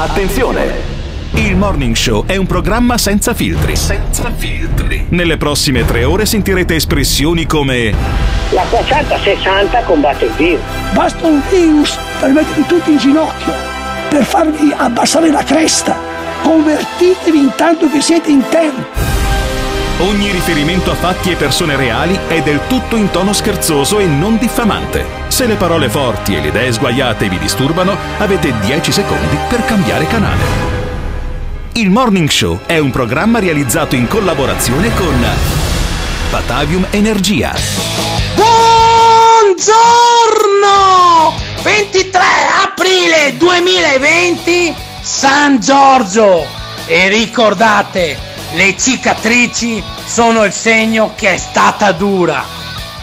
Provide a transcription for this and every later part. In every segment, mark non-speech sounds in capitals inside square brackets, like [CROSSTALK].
Attenzione! Il Morning Show è un programma senza filtri. Senza filtri. Nelle prossime tre ore sentirete espressioni come La 460 combatte il virus. Basta un virus per mettervi tutti in ginocchio, per farvi abbassare la cresta. Convertitevi intanto che siete in tempo. Ogni riferimento a fatti e persone reali è del tutto in tono scherzoso e non diffamante. Se le parole forti e le idee sguaiate vi disturbano, avete 10 secondi per cambiare canale. Il Morning Show è un programma realizzato in collaborazione con Batavium Energia. Buongiorno! 23 aprile 2020 San Giorgio! E ricordate, le cicatrici sono il segno che è stata dura.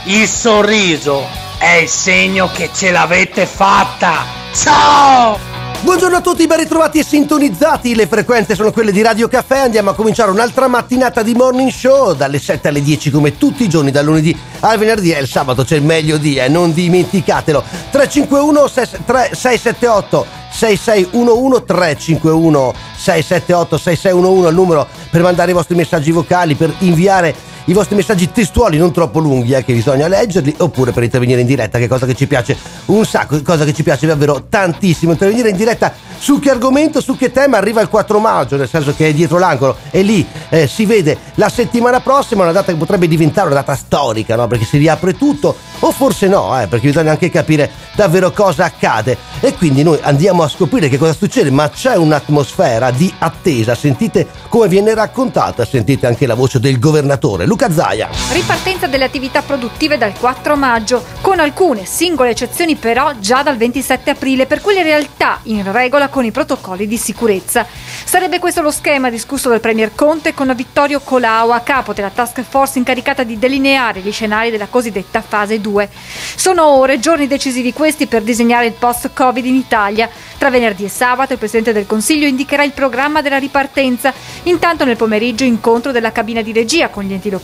Il sorriso è il segno che ce l'avete fatta. Ciao! Buongiorno a tutti, ben ritrovati e sintonizzati. Le frequenze sono quelle di Radio Caffè. Andiamo a cominciare un'altra mattinata di morning show dalle 7 alle 10 come tutti i giorni, dal lunedì al venerdì e il sabato c'è il meglio di, eh, non dimenticatelo. 351 678 6611 351 678 6611 il numero per mandare i vostri messaggi vocali, per inviare i vostri messaggi testuali non troppo lunghi, eh, che bisogna leggerli, oppure per intervenire in diretta, che cosa che ci piace un sacco, cosa che ci piace davvero tantissimo. Intervenire in diretta su che argomento, su che tema arriva il 4 maggio, nel senso che è dietro l'angolo e lì eh, si vede la settimana prossima, una data che potrebbe diventare una data storica, no? perché si riapre tutto, o forse no, eh, perché bisogna anche capire davvero cosa accade. E quindi noi andiamo a scoprire che cosa succede, ma c'è un'atmosfera di attesa, sentite come viene raccontata, sentite anche la voce del governatore. Luca Zaia. Ripartenza delle attività produttive dal 4 maggio, con alcune singole eccezioni però già dal 27 aprile per quelle realtà in regola con i protocolli di sicurezza. Sarebbe questo lo schema discusso dal Premier Conte con Vittorio Colau a capo della task force incaricata di delineare gli scenari della cosiddetta fase 2. Sono ore, giorni decisivi questi per disegnare il post-Covid in Italia. Tra venerdì e sabato il Presidente del Consiglio indicherà il programma della ripartenza. Intanto nel pomeriggio incontro della cabina di regia con gli enti locali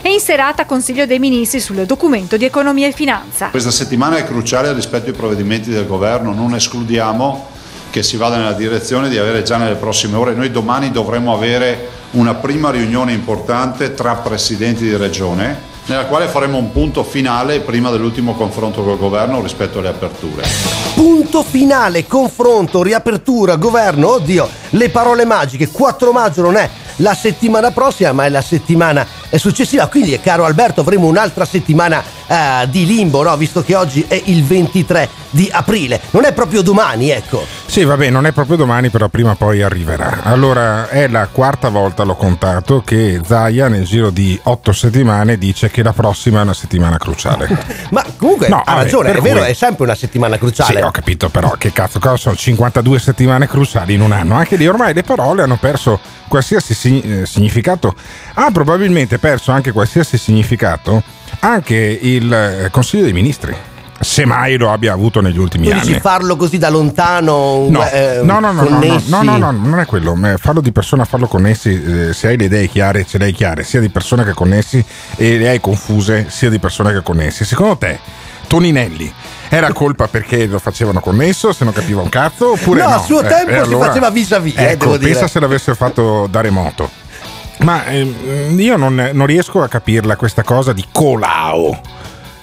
e in serata Consiglio dei Ministri sul documento di economia e finanza. Questa settimana è cruciale rispetto ai provvedimenti del governo, non escludiamo che si vada nella direzione di avere già nelle prossime ore, noi domani dovremo avere una prima riunione importante tra presidenti di regione nella quale faremo un punto finale prima dell'ultimo confronto col governo rispetto alle aperture. Punto finale, confronto, riapertura, governo, oddio, le parole magiche, 4 maggio non è la settimana prossima, ma è la settimana successiva. Quindi, caro Alberto, avremo un'altra settimana uh, di limbo, no? visto che oggi è il 23 di aprile. Non è proprio domani, ecco. Sì, vabbè, non è proprio domani, però prima o poi arriverà. Allora, è la quarta volta, l'ho contato, che Zaya nel giro di otto settimane dice che la prossima è una settimana cruciale. [LAUGHS] ma comunque no, ha vabbè, ragione, è vero, cui... è sempre una settimana cruciale. Sì, ho capito, però che cazzo, cosa sono 52 settimane cruciali in un anno? Anche lì ormai le parole hanno perso qualsiasi significato. Ha probabilmente perso anche qualsiasi significato anche il eh, Consiglio dei Ministri se mai lo abbia avuto negli ultimi anni. Quindi farlo così da lontano? No, eh, no, no, no, no, no, no, non è quello. Farlo di persona, farlo connessi, eh, se hai le idee chiare, ce le hai chiare, sia di persona che connessi e le hai confuse, sia di persona che connessi. Secondo te, Toninelli, era colpa perché lo facevano connesso, se non capiva un cazzo? Oppure no, no? a suo eh, tempo eh, si faceva vis-à-vis. Eh, ecco, eh, pensa dire. se l'avessero fatto da remoto. Ma eh, io non, non riesco a capirla questa cosa di Colao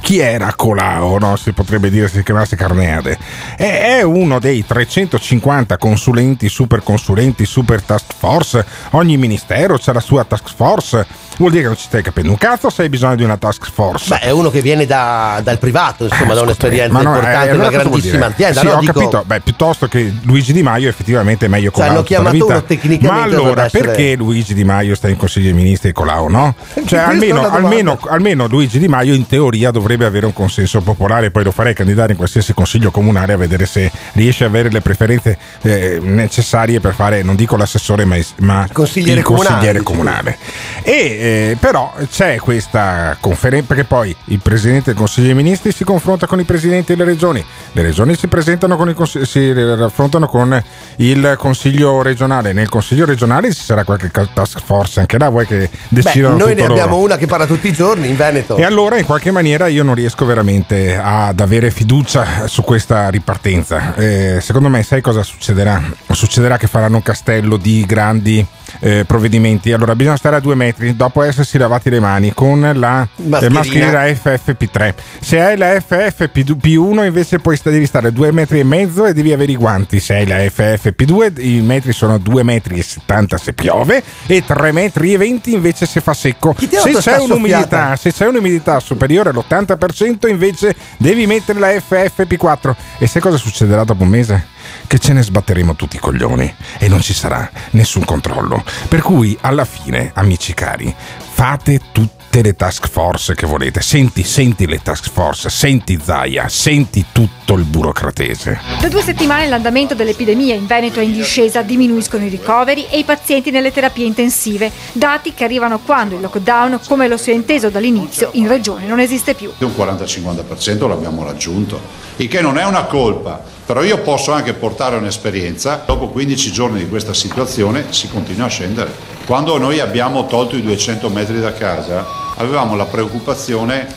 chi era Colao, no? si potrebbe dire se si chiamasse Carneade. È uno dei 350 consulenti, super consulenti, super task force. Ogni ministero ha la sua task force. Vuol dire che non ci stai capendo un cazzo se hai bisogno di una task force. Beh, è uno che viene da, dal privato, insomma, eh, da un'esperienza no, importante, eh, allora una grandissima azienda. Sì, no, ho dico... capito. Beh, piuttosto che Luigi Di Maio, effettivamente è meglio Colao. Cioè, hanno chiamato uno tecnicamente. Ma allora, essere... perché Luigi Di Maio sta in Consiglio dei Ministri e Colao, no? [LAUGHS] Cioè, almeno, almeno, almeno Luigi Di Maio in teoria dovrebbe avere un consenso popolare, poi lo farei candidare in qualsiasi consiglio comunale a vedere se riesce a avere le preferenze eh, necessarie per fare, non dico l'assessore, ma, ma consigliere il comunale, consigliere comunale. E Eh, però c'è questa conferenza, perché poi il Presidente del Consiglio dei Ministri si confronta con i Presidenti delle Regioni, le Regioni si, presentano con il, si raffrontano con il Consiglio regionale, nel Consiglio regionale ci sarà qualche task force anche là, vuoi che decidano Beh, Noi ne loro. abbiamo una che parla tutti i giorni in Veneto. E allora in qualche maniera io non riesco veramente ad avere fiducia su questa ripartenza. Eh, secondo me sai cosa succederà? Succederà che faranno un castello di grandi eh, provvedimenti. Allora bisogna stare a due metri dopo essersi lavati le mani con la Mascherina. eh, mascherina FFP3. Se hai la FFP1 invece poi sta- devi stare a due metri e mezzo e devi avere i guanti. Se hai la FFP2 i metri sono 2 metri e 70 se piove e 3 metri e 20 invece se fa secco. Se c'è un'umidità, se c'è un'umidità superiore all'80% invece devi mettere la FFP4. E sai cosa succederà dopo un mese? Che ce ne sbatteremo tutti i coglioni e non ci sarà nessun controllo. Per cui alla fine, amici cari, fate tutte le task force che volete. Senti, senti le task force, senti Zaia, senti tutto il burocratese. Da due settimane l'andamento dell'epidemia in Veneto è in discesa, diminuiscono i ricoveri e i pazienti nelle terapie intensive, dati che arrivano quando il lockdown, come lo si è inteso dall'inizio, in regione non esiste più. Un 40-50% l'abbiamo raggiunto, il che non è una colpa, però io posso anche portare un'esperienza, dopo 15 giorni di questa situazione si continua a scendere. Quando noi abbiamo tolto i 200 metri da casa avevamo la preoccupazione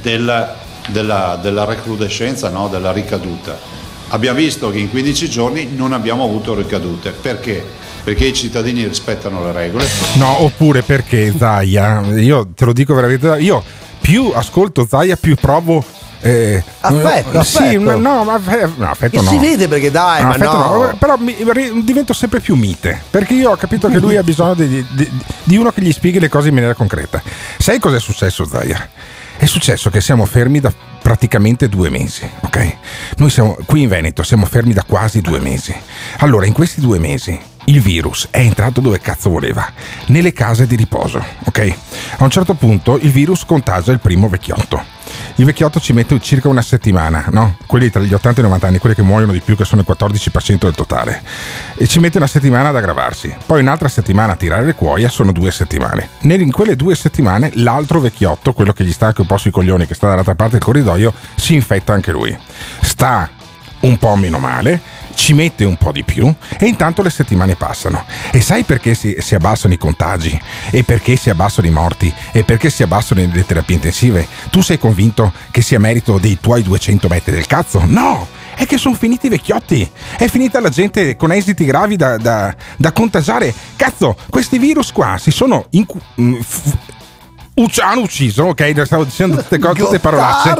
del- della, della recrudescenza, no? della ricaduta. Abbiamo visto che in 15 giorni non abbiamo avuto ricadute, perché? Perché i cittadini rispettano le regole, No, oppure perché Zaia, io te lo dico veramente, io più ascolto Zaia più provo... eh, Affetto, eh, Sì, affetto. no, ma no, affetto no. si vede perché dai, No, ma no. no, Però mi- ri- divento sempre più mite, perché io ho capito che lui ha bisogno di, di- di uno che gli spieghi le cose in maniera concreta. Sai cosa è successo, Zaia? È successo che siamo fermi da praticamente due mesi, ok? Noi siamo qui in Veneto, siamo fermi da quasi due mesi. Allora, in questi due mesi il virus è entrato dove cazzo voleva, nelle case di riposo, ok? A un certo punto il virus contagia il primo vecchiotto. Il vecchiotto ci mette circa una settimana, no? Quelli tra gli 80 e i 90 anni, quelli che muoiono di più, che sono il 14% del totale. E ci mette una settimana ad aggravarsi. Poi un'altra settimana a tirare le cuoia sono due settimane. In quelle due settimane l'altro vecchiotto, quello che gli sta anche un po' sui coglioni, che sta dall'altra parte del corridoio, si infetta anche lui. Sta un po' meno male, ci mette un po' di più e intanto le settimane passano. E sai perché si, si abbassano i contagi? E perché si abbassano i morti? E perché si abbassano le terapie intensive? Tu sei convinto che sia merito dei tuoi 200 metri del cazzo? No! È che sono finiti i vecchiotti, è finita la gente con esiti gravi da, da- da contagiare. Cazzo, questi virus qua si sono incu- mm, ucc- hanno ucciso, ok? Stavo dicendo tutte cose, tutte parolacce.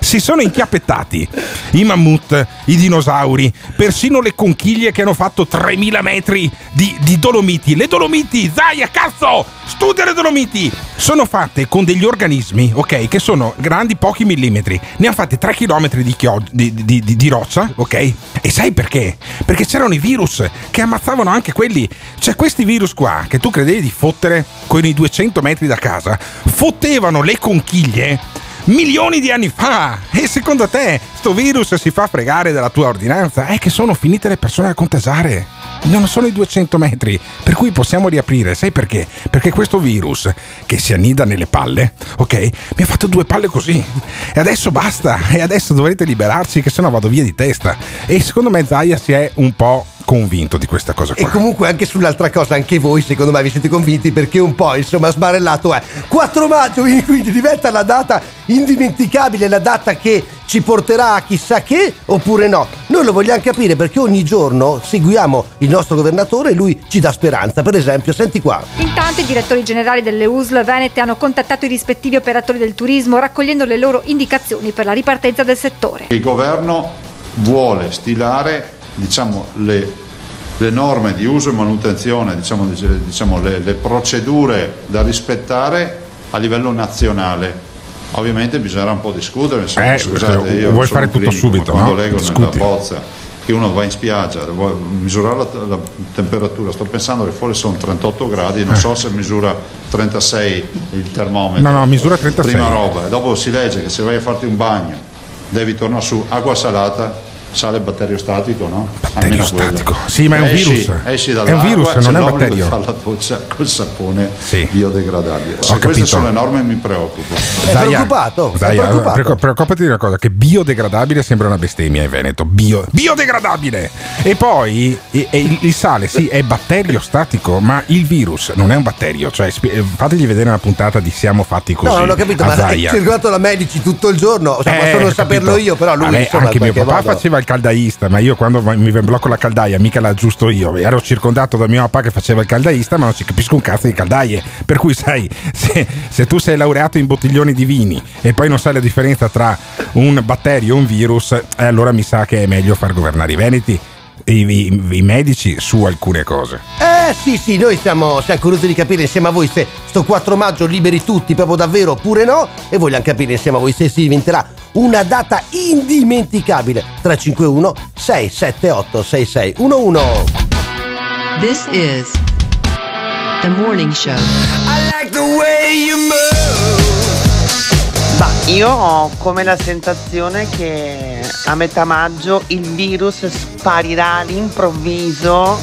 Si sono inchiappettati i mammut, i dinosauri, persino le conchiglie che hanno fatto 3000 metri di, di Dolomiti. Le Dolomiti, Zaia, cazzo! Studia le Dolomiti! Sono fatte con degli organismi, ok, che sono grandi pochi millimetri. Ne hanno fatte 3 km di, chio- di- di roccia, ok? E sai perché? Perché c'erano i virus che ammazzavano anche quelli. Cioè, questi virus qua, che tu credevi di fottere con i 200 metri da casa, fottevano le conchiglie milioni di anni fa. E secondo te sto virus si fa fregare dalla tua ordinanza? È che sono finite le persone a contagiare. Non sono i 200 metri, per cui possiamo riaprire. Sai perché? Perché questo virus che si annida nelle palle, ok? Mi ha fatto due palle così. E adesso basta. E adesso dovrete liberarci, che sennò vado via di testa. E secondo me Zaia si è un po' convinto di questa cosa E qua. comunque anche sull'altra cosa, anche voi secondo me vi siete convinti perché un po' insomma sbarellato è 4 maggio quindi diventa la data indimenticabile, la data che ci porterà a chissà che oppure no. Noi lo vogliamo capire perché ogni giorno seguiamo il nostro governatore e lui ci dà speranza. Per esempio, senti qua. Intanto i direttori generali delle USL Venete hanno contattato i rispettivi operatori del turismo raccogliendo le loro indicazioni per la ripartenza del settore. Il governo vuole stilare diciamo, le, le norme di uso e manutenzione, diciamo, diciamo, le, le procedure da rispettare a livello nazionale. Ovviamente bisognerà un po' discutere, insomma, Eh, scusate, io vuoi fare tutto clinico, subito, quando no? leggo Discuti. nella bozza che uno va in spiaggia, misurare la, la temperatura, sto pensando che fuori sono 38 gradi, non so se misura 36 il termometro. No, no, misura 36. Prima roba, e dopo si legge che se vai a farti un bagno devi tornare su acqua salata, sale batteriostatico, no? Batteriostatico. Sì, ma è un esci, virus. Esci È un virus, non è un batterio. fare la doccia col sapone Sì. biodegradabile. Se capito. queste sono le norme mi preoccupo. È preoccupato? È Zaia, preoccupato? preoccu- preoccupati di una cosa: che biodegradabile sembra una bestemmia in Veneto. Bio- biodegradabile! E poi e- e il, il sale, sì, è batterio statico, ma il virus non è un batterio. Cioè, eh, fategli vedere una puntata di Siamo fatti così. No, non ho capito, ma è Zaia. circolato da medici tutto il giorno. Cioè, Eh, posso non ho saperlo capito. io, però lui Vabbè, insomma, anche mio papà modo- faceva il caldaista, ma io quando mi blocco la caldaia mica l'aggiusto io. Ero circondato da mio papà che faceva il caldaista, ma non ci capisco un cazzo di caldaie. Per cui, sai, [LAUGHS] se, se tu sei laureato in bottiglioni di vini e poi non sai la differenza tra un batterio e un virus, eh, allora mi sa che è meglio far governare i veneti. I, i- i medici su alcune cose. Eh sì sì, noi siamo, siamo curiosi di capire insieme a voi se sto 4 maggio liberi tutti proprio davvero oppure no e vogliamo capire insieme a voi se si diventerà una data indimenticabile 351 678 6611 This is the morning show. Ma io ho come la sensazione che a metà maggio il virus sparirà all'improvviso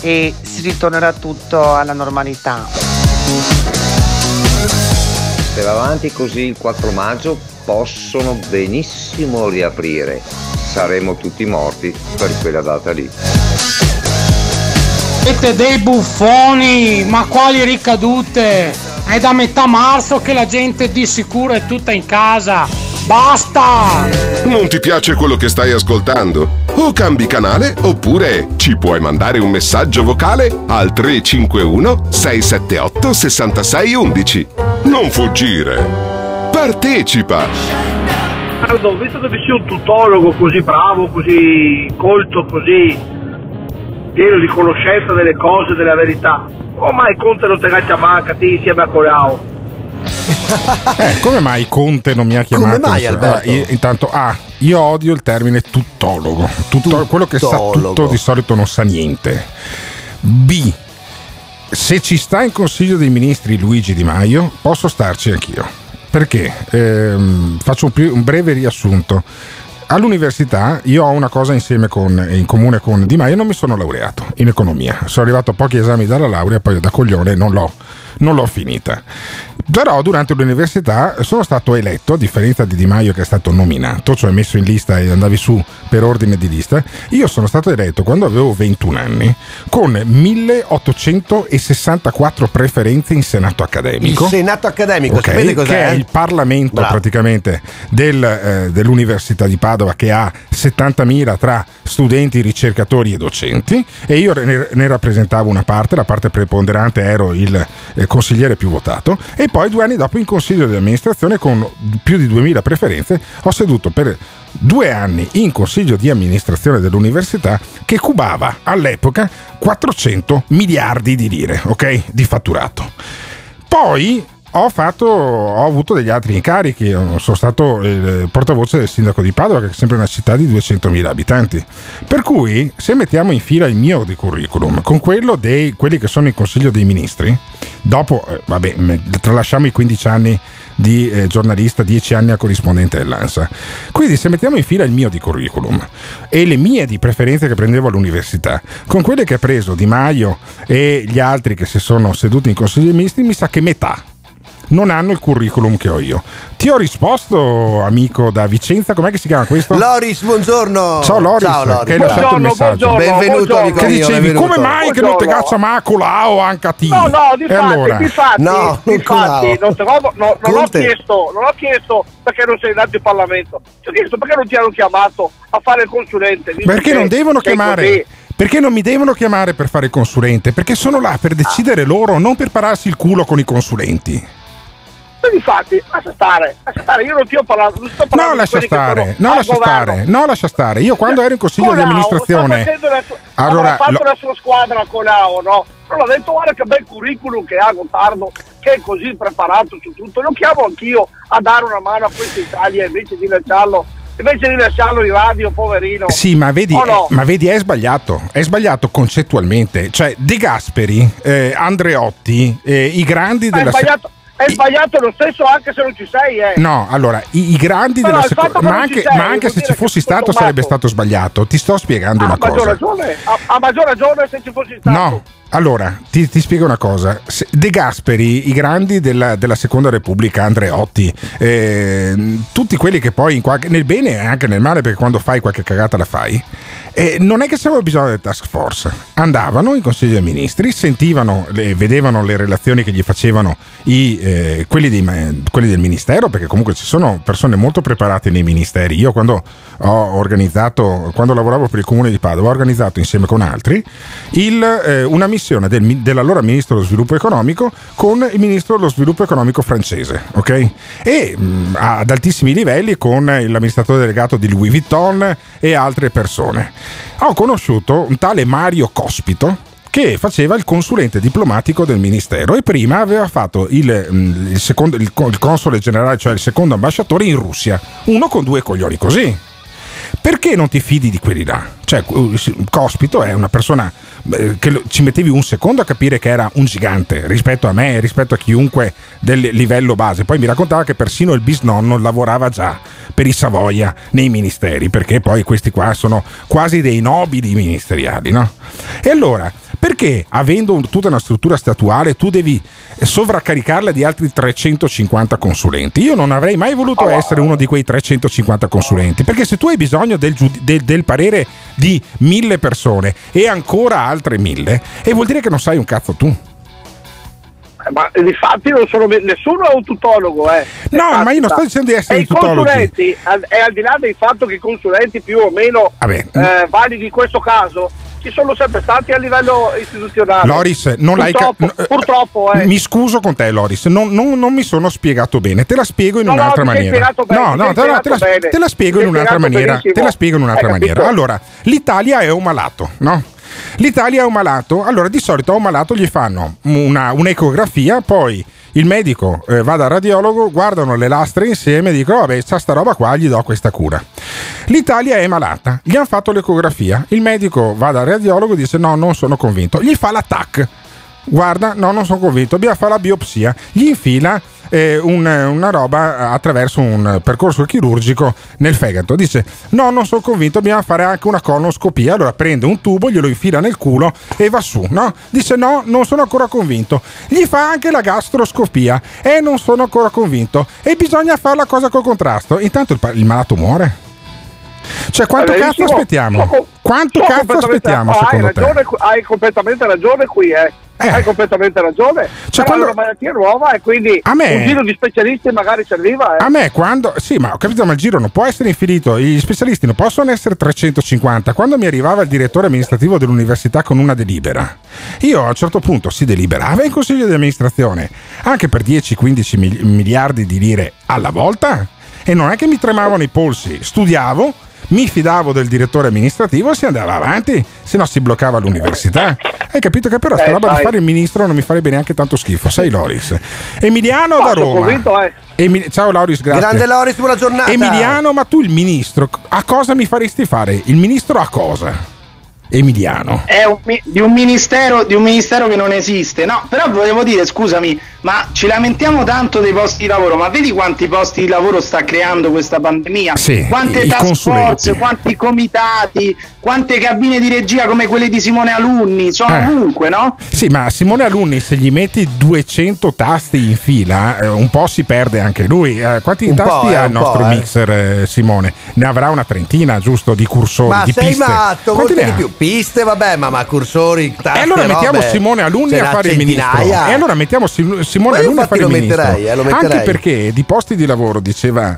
e si ritornerà tutto alla normalità. Se va avanti così il 4 maggio possono benissimo riaprire. Saremo tutti morti per quella data lì. Siete dei buffoni, ma quali ricadute? È da metà marzo che la gente di sicuro è tutta in casa. Basta! Non ti piace quello che stai ascoltando? O cambi canale oppure ci puoi mandare un messaggio vocale al 351 678 6611. Non fuggire. Partecipa. Guarda, visto che sei un tutologo così bravo, così colto, così pieno di conoscenza delle cose, della verità, come mai Conte non te la chiamava te insieme a Colau? [LAUGHS] Eh, come mai Conte non mi ha chiamato? mai, Alberto? Io- intanto, ah, io odio il termine tuttologo. Tutto- quello che sa tutto di solito non sa niente. B. Se ci sta in Consiglio dei Ministri Luigi Di Maio, posso starci anch'io. Perché? Ehm, faccio un, un breve riassunto. All'università io ho una cosa insieme con, in comune con Di Maio, non mi sono laureato in economia. Sono arrivato a pochi esami dalla laurea, poi da coglione non l'ho, non l'ho finita. Però durante l'università sono stato eletto, a differenza di Di Maio che è stato nominato, cioè messo in lista e andavi su per ordine di lista, io sono stato eletto quando avevo 21 anni con 1864 preferenze in senato Il accademico. Senato accademico, Ok, sapete cos'è? che è il Parlamento Bravo. praticamente del, eh, dell'Università di Padova che ha 70.000 tra studenti, ricercatori e docenti e io ne, ne rappresentavo una parte, la parte preponderante ero il eh, consigliere più votato e poi due anni dopo in consiglio di amministrazione con più di 2.000 preferenze ho seduto per due anni in consiglio di amministrazione dell'università che cubava all'epoca 400 miliardi di lire, ok? Di fatturato. Poi ho, fatto, ho avuto degli altri incarichi, sono stato il portavoce del sindaco di Padova, che è sempre una città di 200.000 abitanti. Per cui, se mettiamo in fila il mio di curriculum con quello dei quelli che sono in consiglio dei ministri, dopo, eh, vabbè, tralasciamo i 15 anni di eh, giornalista, 10 anni a corrispondente dell'ANSA. Quindi se mettiamo in fila il mio di curriculum e le mie di preferenze che prendevo all'università, con quelle che ha preso Di Maio e gli altri che si sono seduti in consiglio dei ministri, mi sa che metà non hanno il curriculum che ho io. Ti ho risposto, amico da Vicenza, com'è che si chiama questo? Loris, buongiorno. Ciao Loris, Ciao, Loris. che hai lasciato il messaggio. Benvenuto, amico Che mio, dicevi, benvenuto. come mai che non te Buongiorno. caccia ma Colao anche a te? No, no, di fatti, allora? di fatti, No, di non fatti, lo- no, non ho Conte. chiesto, non ho chiesto perché non sei andato in Parlamento, ti ho chiesto perché non ti hanno chiamato a fare il consulente. visto Perché non devono chiamare? così. Perché non mi devono chiamare per fare il consulente? Perché sono là per decidere loro, non per pararsi il culo con i consulenti. E Difatti, lascia stare, lascia stare, io non ti ho parlato, non sto parlando No, di lascia stare, no, lascia governo. stare, no, lascia stare. Io quando ero in consiglio di Colau amministrazione. la sua- Allora, ha fatto lo- la sua squadra con Colau, no? Però l'ha detto guarda che bel curriculum che ha Gottardo, che è così preparato su tutto. Lo chiamo anch'io a dare una mano a questa Italia invece di lasciarlo, invece di lasciarlo in radio, poverino. Sì, ma vedi, O no? ma vedi, è sbagliato. È sbagliato concettualmente. Cioè, De Gasperi, eh, Andreotti, eh, i grandi Ma è della. sbagliato, è sbagliato lo stesso anche se non ci sei, eh. No, allora, i, i grandi della seconda. Ma anche, sei, ma anche se ci fossi stato sommato- sarebbe stato sbagliato. Ti sto spiegando Ha una cosa. ragione, ha, ha maggior ragione se ci fossi stato. No, allora ti, ti spiego una cosa. De Gasperi, i grandi della, della seconda repubblica, Andreotti, eh, tutti quelli che poi qualche- nel bene e anche nel male, perché quando fai qualche cagata la fai, eh, non è che c'era bisogno delle task force. Andavano in consiglio dei ministri, sentivano, le- vedevano le relazioni che gli facevano i, eh, quelli, dei quelli del ministero, perché comunque ci sono persone molto preparate nei ministeri. Io quando ho organizzato, quando lavoravo per il comune di Padova, ho organizzato insieme con altri il, eh, una missione del, mi- dell'allora ministro dello sviluppo economico con il ministro dello sviluppo economico francese, ok? E mh, ad altissimi livelli con l'amministratore delegato di Louis Vuitton e altre persone. Ho conosciuto un tale Mario Cospito che faceva il consulente diplomatico del ministero e prima aveva fatto il, mh, il secondo, il, co- il console generale, cioè il secondo ambasciatore in Russia, uno con due coglioni così. Perché non ti fidi di quelli là? Cioè, Cospito è una persona che ci mettevi un secondo a capire che era un gigante rispetto a me, rispetto a chiunque del livello base. Poi mi raccontava che persino il bisnonno lavorava già per i Savoia nei ministeri, perché poi questi qua sono quasi dei nobili ministeriali, no? E allora, perché avendo tutta una struttura statuale tu devi sovraccaricarla di altri 350 consulenti? Io non avrei mai voluto essere uno di quei 350 consulenti, perché se tu hai bisogno del, del- del parere di mille persone e ancora altre mille, e vuol dire che non sai un cazzo tu. Eh, Ma infatti non sono nessuno è un tutologo, eh. No, ma io non sto dicendo di essere e i consulenti, al- e al di là del fatto che i consulenti più o meno eh, validi in questo caso, ci sono sempre stati a livello istituzionale. Loris, non l'hai ca- purtroppo, no, eh, purtroppo eh. Mi scuso con te, Loris, non, non- non mi sono spiegato bene. Te la spiego in No, no, un'altra sei maniera. bene, no, no, te la, te la- te la spiego in un'altra maniera. benissimo. Te la spiego in un'altra Hai maniera. capito? Allora, l'Italia è un malato, no? L'Italia è un malato, allora di solito a un malato gli fanno una, un'ecografia, poi il medico eh, va dal radiologo, guardano le lastre insieme e dicono vabbè, c'ha sta roba qua, gli do questa cura. L'Italia è malata, gli hanno fatto l'ecografia, il medico va dal radiologo e dice no, non sono convinto, gli fa l'attack. Guarda, no, non sono convinto, dobbiamo fare la biopsia. Gli infila eh, un- una roba attraverso un percorso chirurgico nel fegato. Dice: No, non sono convinto, dobbiamo fare anche una colonoscopia. Allora prende un tubo, glielo infila nel culo e va su. No? Dice: No, non sono ancora convinto. Gli fa anche la gastroscopia e non sono ancora convinto. E bisogna fare la cosa col contrasto. Intanto il, il malato muore. Cioè, quanto Eh, cazzo aspettiamo? Sono- Quanto sono cazzo aspettiamo oh, hai ragione, hai completamente ragione qui, eh. Hai completamente ragione. Cioè, quando- una malattia nuova e quindi A me- un giro di specialisti magari serviva. Eh. A me quando. Sì, ma ho capito, ma il giro non può essere infinito. Gli specialisti non possono essere 350. Quando mi arrivava il direttore amministrativo dell'università con una delibera, io a un certo punto si deliberava in consiglio di amministrazione anche per 10-15 mil- miliardi di lire alla volta. E non è che mi tremavano i polsi, studiavo. Mi fidavo del direttore amministrativo e si andava avanti, se no si bloccava l'università. Hai capito che però sta Eh, roba di fare il ministro non mi farebbe neanche tanto schifo, sai Loris. Emiliano da sono Roma. convinto, eh. Emi- Ciao Loris, grazie. Grande Loris, buona giornata. Emiliano, ma tu il ministro, a cosa mi faresti fare? Il ministro a cosa? Emiliano. È un di, un ministero, di un ministero che non esiste. No, però volevo dire, scusami, ma ci lamentiamo tanto dei posti di lavoro, ma vedi quanti posti di lavoro sta creando questa pandemia? Sì, quante task force, quanti comitati, quante cabine di regia come quelle di Simone Alunni, sono Eh. ovunque, no? Sì, ma Simone Alunni, se gli metti 200 tasti in fila, eh, un po' si perde anche lui. Eh, quanti Un tasti po', eh, ha il un nostro po', eh. mixer, eh, Simone? Ne avrà una trentina, giusto, di cursori, Ma di sei piste. matto, Quanti ne ha? più. Piste, vabbè, ma, ma cursori, tasti, E allora mettiamo robe, Simone Alunni a fare il ministro. E allora mettiamo Sim- Simone Alunni a fare il ministro. metterei, eh, lo metterei. Anche perché di posti di lavoro diceva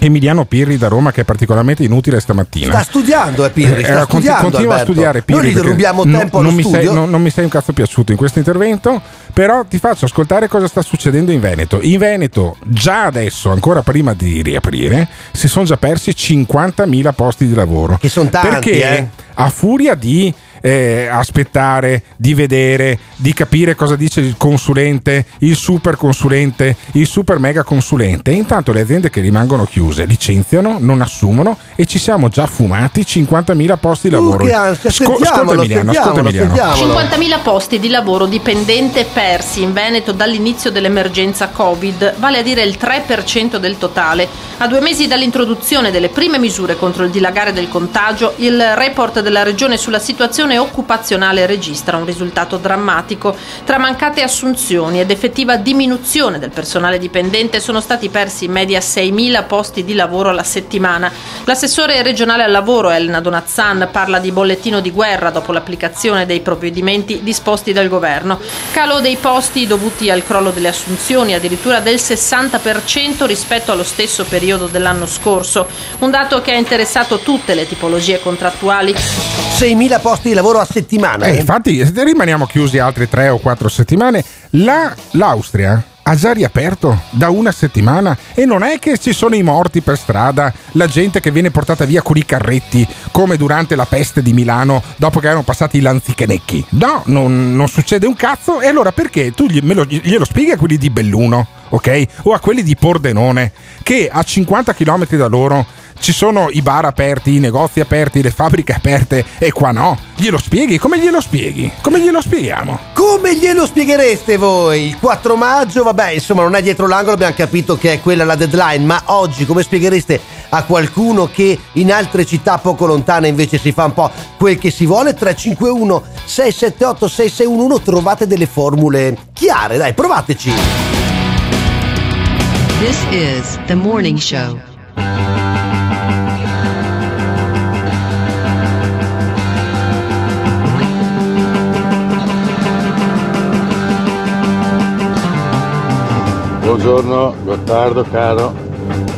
Emiliano Pirri da Roma che è particolarmente inutile stamattina. Sta studiando, eh, Pirri, sta Eh, studiando, continua a Alberto. studiare Pirri. Noi gli rubiamo tempo non, allo mi sei, non- non mi sei un cazzo piaciuto in questo intervento, però ti faccio ascoltare cosa sta succedendo in Veneto. In Veneto, già adesso, ancora prima di riaprire, si sono già persi 50.000 posti di lavoro. Che sono tanti, Perché eh. a furia di eh, aspettare, di vedere, di capire cosa dice il consulente, il super consulente, il super mega consulente. E intanto le aziende che rimangono chiuse licenziano, non assumono e ci siamo già fumati 50.000 posti di lavoro. Uh, che ansia, Sco- ascolta Emiliano, ascolta Emiliano. sentiamolo. 50.000 posti di lavoro dipendente persi in Veneto dall'inizio dell'emergenza Covid, vale a dire il 3% del totale. A due mesi dall'introduzione delle prime misure contro il dilagare del contagio, il report della regione sulla situazione occupazionale registra un risultato drammatico. Tra mancate assunzioni ed effettiva diminuzione del personale dipendente sono stati persi in media 6.000 posti di lavoro alla settimana. L'assessore regionale al lavoro Elena Donazzan parla di bollettino di guerra dopo l'applicazione dei provvedimenti disposti dal governo. Calo dei posti dovuti al crollo delle assunzioni addirittura del 60% rispetto allo stesso periodo dell'anno scorso, un dato che ha interessato tutte le tipologie contrattuali. 6.000 posti di lavoro a settimana. Eh, infatti, se rimaniamo chiusi altre tre o quattro settimane, la- l'Austria ha già riaperto da una settimana e non è che ci sono i morti per strada, la gente che viene portata via con i carretti, come durante la peste di Milano dopo che erano passati i lanzichenecchi. No, non, non succede un cazzo e allora perché tu gli- glielo spieghi a quelli di Belluno, ok? O a quelli di Pordenone, che a 50 km da loro ci sono i bar aperti, i negozi aperti, le fabbriche aperte e qua no. Glielo spieghi? Come glielo spieghi? Come glielo spieghiamo? Come glielo spieghereste voi? Il 4 maggio, vabbè, insomma, non è dietro l'angolo, abbiamo capito che è quella la deadline, ma oggi come spieghereste a qualcuno che in altre città poco lontane invece si fa un po' quel che si vuole? 351 678 6611 trovate delle formule chiare, dai, provateci. This is the morning show. Buongiorno Gottardo caro,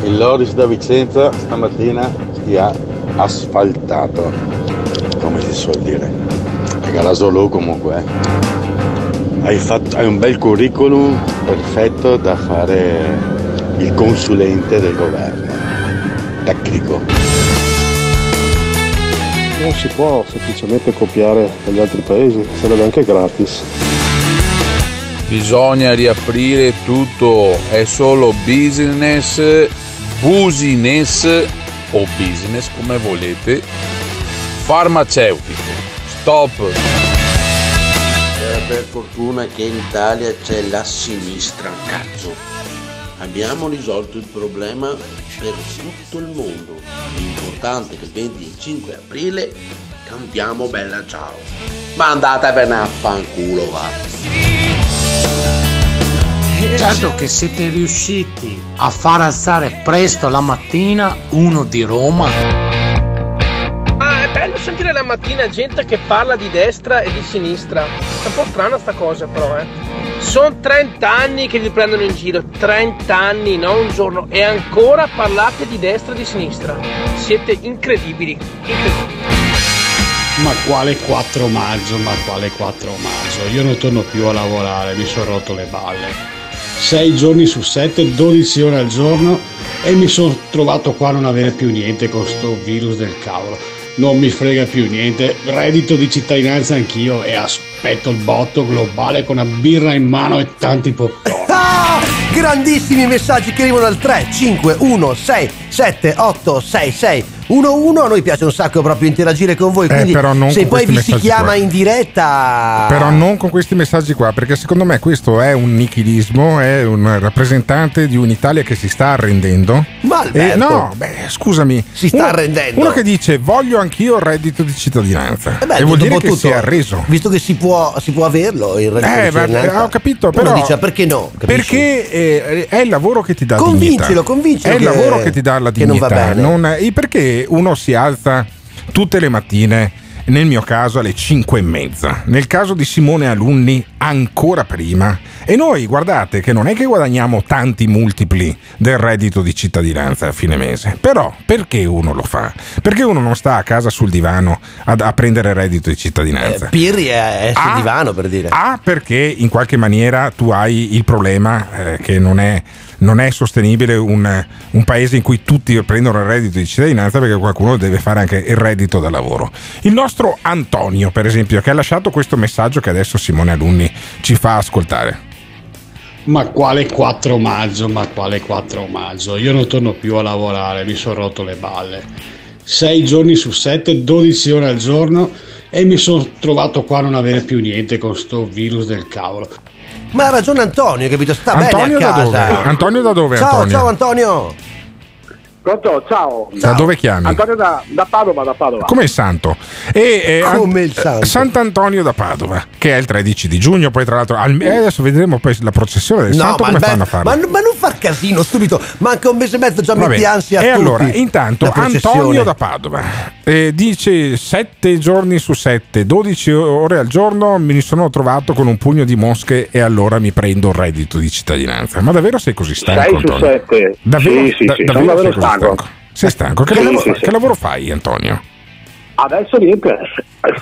il Loris da Vicenza stamattina si ha asfaltato, come si suol dire. E Galasolo comunque. eh. Hai, fatto- hai un bel curriculum perfetto da fare il consulente del governo, tecnico. Non si può semplicemente copiare dagli altri paesi, sarebbe anche gratis. Bisogna riaprire tutto, è solo business, business o business come volete, farmaceutico. Stop. Eh, per fortuna che in Italia c'è la sinistra, cazzo. Abbiamo risolto il problema per tutto il mondo. L'importante è che il 25 aprile cantiamo bella ciao. Ma andatevene a fanculo, va. Certo che siete riusciti a far alzare presto la mattina uno di Roma. Ah, è bello sentire la mattina gente che parla di destra e di sinistra. È un po' strana sta cosa però, eh. Sono 30 anni che vi prendono in giro, 30 anni, non un giorno, e ancora parlate di destra e di sinistra. Siete incredibili, incredibili. Ma quale 4 maggio, ma quale 4 maggio? Io non torno più a lavorare, mi sono rotto le balle. 6 giorni su 7, 12 ore al giorno e mi sono trovato qua a non avere più niente con sto virus del cavolo. Non mi frega più niente, reddito di cittadinanza anch'io e aspetto il botto globale con una birra in mano e tanti popcorn. Ah, grandissimi messaggi che arrivano al 351 678 6611 a noi piace un sacco proprio interagire con voi quindi Eh, però non se poi vi si chiama qua. in diretta Però non con questi messaggi qua, perché secondo me questo è un nichilismo, è un rappresentante di un'Italia che si sta arrendendo. Ma Eh, Alberto, no, beh, scusami. Si sta Uno- arrendendo. Uno che dice voglio anch'io il reddito di cittadinanza. Eh beh, e vuol dire dopo che tutto, si è arreso. visto che si può, si può averlo il reddito Eh, di ma- cittadinanza. ho capito, Uno però. dice perché no capisci? Perché eh, è il lavoro che ti dà Convincilo, dignità. convincilo È il lavoro che ti dà la che non dignità. va bene. non- e perché uno si alza tutte le mattine, nel mio caso alle 5 e mezza, nel caso di Simone Alunni ancora prima. E noi guardate che non è che guadagniamo tanti multipli del reddito di cittadinanza a fine mese. Però perché uno lo fa? Perché uno non sta a casa sul divano ad- a, prendere reddito di cittadinanza? Pirri è, è sul Ah, divano per dire A perché in qualche maniera tu hai il problema eh, che non è non è sostenibile un, un paese in cui tutti prendono il reddito di cittadinanza perché qualcuno deve fare anche il reddito da lavoro. Il nostro Antonio, per esempio, che ha lasciato questo messaggio che adesso Simone Alunni ci fa ascoltare. Ma quale 4 maggio, ma quale 4 maggio? Io non torno più a lavorare, mi sono rotto le balle. 6 giorni su 7, 12 ore al giorno e mi sono trovato qua a non avere più niente con sto virus del cavolo. Ma ha ragione Antonio, capito? Sta Antonio bene a da dove? casa. Antonio da dove? Ciao, Antonio? ciao Antonio. Pronto? Ciao. Da dove chiami? Antonio da, da Padova, da Padova. Come il santo. E, eh, Come An- il santo. Sant'Antonio da Padova, che è il 13 di giugno, poi tra l'altro al- eh, adesso vedremo poi la processione del No, santo ma, come beh, fanno a farlo. ma, ma non far casino subito, manca un mese e mezzo già Va metti bene. ansia a e tutti. allora, intanto. Antonio da Padova eh, dice 7 giorni su 7, 12 ore al giorno mi sono trovato con un pugno di mosche e allora mi prendo il reddito di cittadinanza. Ma davvero sei così stanco? 6 su Antonio? 7. Davvero, Sì, sì, da- sì, davvero davvero così stanco. Sei stanco? Che, Sì, lavoro, sì, sì. che lavoro fai, Antonio? Adesso niente,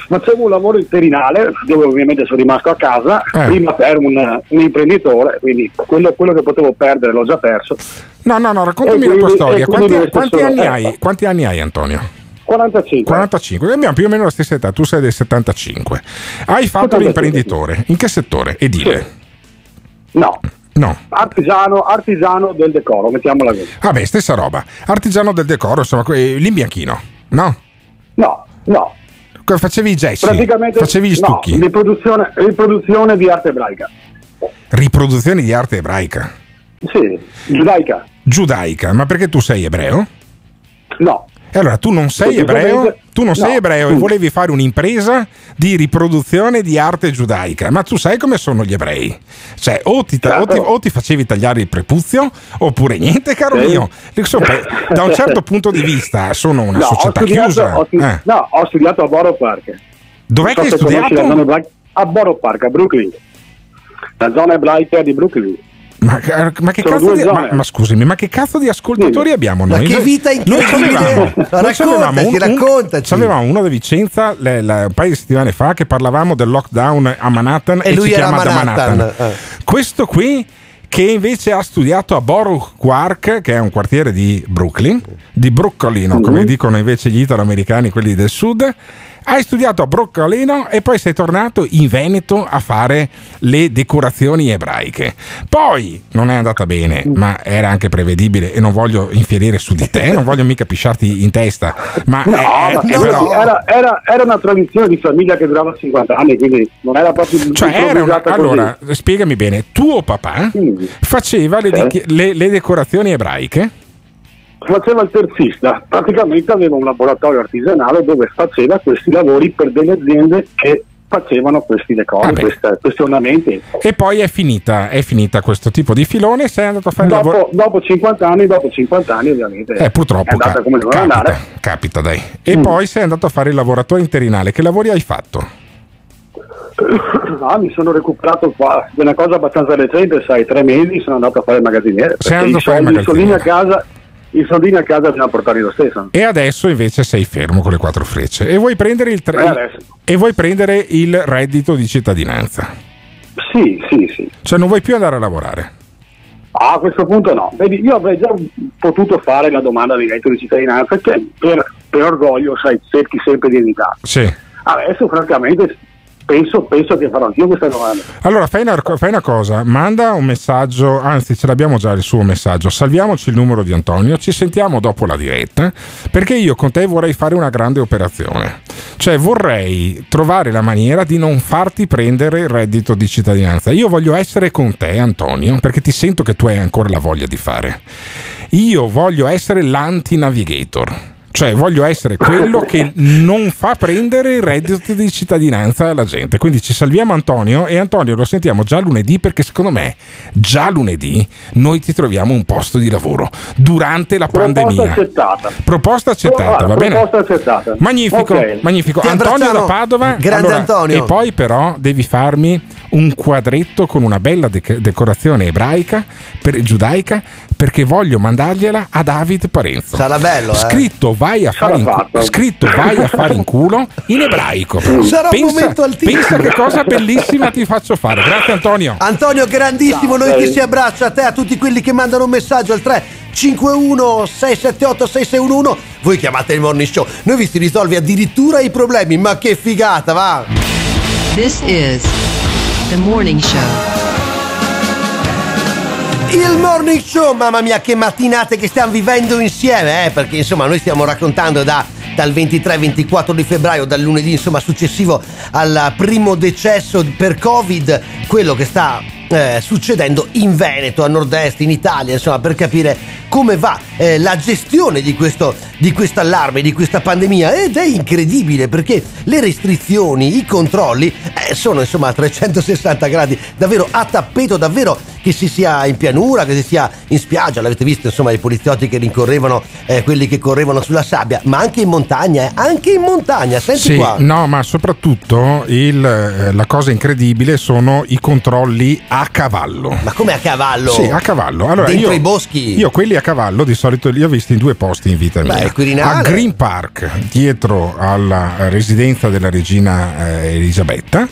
facevo un lavoro interinale dove ovviamente sono rimasto a casa, Eh. prima per un, un imprenditore, quindi quello, quello che potevo perdere l'ho già perso. No, no, no, raccontami E la tua quindi- storia. quindi Quanti, quanti anni hai, quanti anni hai, Antonio? 45. 45, abbiamo più o meno la stessa età, tu sei del 75. Hai fatto 75. l'imprenditore, in che settore? Edile? No, No. artigiano, artigiano del decoro, mettiamola così. Vabbè, stessa roba. Artigiano del decoro, insomma, que- l'imbianchino, no? No, no. Facevi i Praticamente facevi gli no, stucchi, riproduzione, riproduzione di arte ebraica. riproduzioni di arte ebraica. Sì, giudaica. Giudaica, ma perché tu sei ebreo? No. E allora tu non sei ebreo, tu non sei no. ebreo e Mm. volevi fare un'impresa di riproduzione di arte giudaica, ma tu sai come sono gli ebrei? Cioè, o ti, o ti- o ti facevi tagliare il prepuzio, oppure niente, caro Sì. mio. Insomma, da un certo [LAUGHS] punto di vista sono una No, ho società studiato, chiusa. ho, Eh. no, ho studiato a Borough Park. Dov'è so che hai studiato? A Borough Park, a Brooklyn. La zona ebraica di Brooklyn. Ma, ma che di, ma, ma scusami, ma che cazzo di ascoltatori abbiamo Ma noi? che Noi- vita noi incredibile! noi Raccontaci, un- un- raccontaci. c'avevamo uno da Vicenza le- la- un paio di settimane fa che parlavamo del lockdown a Manhattan e, E lui a chiama da Manhattan, Manhattan. eh. Questo qui che invece ha studiato a Borough Park, che è un quartiere di Brooklyn, di Brooklino, come dicono invece gli italoamericani, quelli del sud. Hai studiato a Broccolino e poi sei tornato in Veneto a fare le decorazioni ebraiche. Poi non è andata bene, ma era anche prevedibile e non voglio infierire su di te, [LAUGHS] non voglio mica pisciarti in testa, ma, No, eh, ma eh, sì, però- era, era- era una tradizione di famiglia che durava 50 anni, quindi non era proprio Cioè, era una- allora, spiegami bene, tuo papà faceva le, Sì. dichi- le- le decorazioni ebraiche? Faceva il terzista, praticamente aveva un laboratorio artigianale dove faceva questi lavori per delle aziende che facevano questi decori, queste- questi ornamenti. E poi è finita, è finita questo tipo di filone sei andato a fare il lavoro. Dopo, dopo 50 anni, dopo 50 anni ovviamente Eh, purtroppo è andata ca- come doveva capita, andare. capita, dai. E poi sei andato a fare il lavoratore interinale. Che lavori hai fatto? Ah, mi sono recuperato qua, è una cosa abbastanza recente, sai, tre mesi sono andato a fare il magazziniere. Sei andato a fare il soldini a magazziniere. casa, i soldini a casa bisogna portarli lo stesso. E adesso invece sei fermo con le quattro frecce e vuoi prendere il, tre- Eh, e vuoi prendere il reddito di cittadinanza. Sì, sì, sì. Cioè non vuoi più andare a lavorare. Ah, a questo punto no. Vedi, io avrei già potuto fare la domanda di reddito di cittadinanza che per, per orgoglio, sai, cerchi sempre di evitare. Sì. Adesso, francamente, penso, penso che farò anch'io questa domanda. Allora fai una, fai una cosa, manda un messaggio, anzi ce l'abbiamo già il suo messaggio, salviamoci il numero di Antonio, ci sentiamo dopo la diretta, perché io con te vorrei fare una grande operazione. Cioè vorrei trovare la maniera di non farti prendere il reddito di cittadinanza. Io voglio essere con te Antonio, perché ti sento che tu hai ancora la voglia di fare. Io voglio essere l'anti-navigator. Cioè voglio essere quello che non fa prendere il reddito di cittadinanza alla gente. Quindi ci salviamo Antonio e Antonio lo sentiamo già lunedì perché secondo me già lunedì noi ti troviamo un posto di lavoro durante la Proposta pandemia. accettata. Proposta accettata, va bene? Proposta accettata. Magnifico, Ok. magnifico. Antonio da. Padova. Grande Allora, Antonio. E poi però devi farmi un quadretto con una bella dec- decorazione ebraica, per- giudaica, perché voglio mandargliela a David Parenzo. Sarà bello, eh? Scritto vai a fare in, cu- scritto vai a fare in culo in ebraico. Sarà un pensa, momento altissimo. pensa che cosa bellissima ti faccio fare. Grazie Antonio. Antonio, grandissimo, noi ti si abbraccia a te, a tutti quelli che mandano un messaggio al 351 678 6611. Voi chiamate il morning show, noi vi si risolvi addirittura i problemi, ma che figata, va! This is the morning show. Il morning show, mamma mia, che mattinate che stiamo vivendo insieme, eh? Perché insomma noi stiamo raccontando da, dal 23-24 di febbraio, dal lunedì insomma successivo al primo decesso per Covid, quello che sta eh, succedendo in Veneto, a nord-est, in Italia, insomma, per capire come va eh, la gestione di questo allarme, di questa pandemia ed è incredibile perché le restrizioni, i controlli eh, sono insomma a 360 gradi, davvero a tappeto, davvero che si sia in pianura, che si sia in spiaggia, l'avete visto insomma i poliziotti che rincorrevano eh, quelli che correvano sulla sabbia, ma anche in montagna, eh, anche in montagna, senti Sì, qua. no, ma soprattutto il, eh, la cosa incredibile sono i controlli a cavallo. Ma come a cavallo? Sì, a cavallo. Allora, Dentro io, i boschi? Io quelli a cavallo di solito li ho visti in due posti in vita Beh, mia. Quirinale. A Green Park, dietro alla residenza della regina eh, Elisabetta.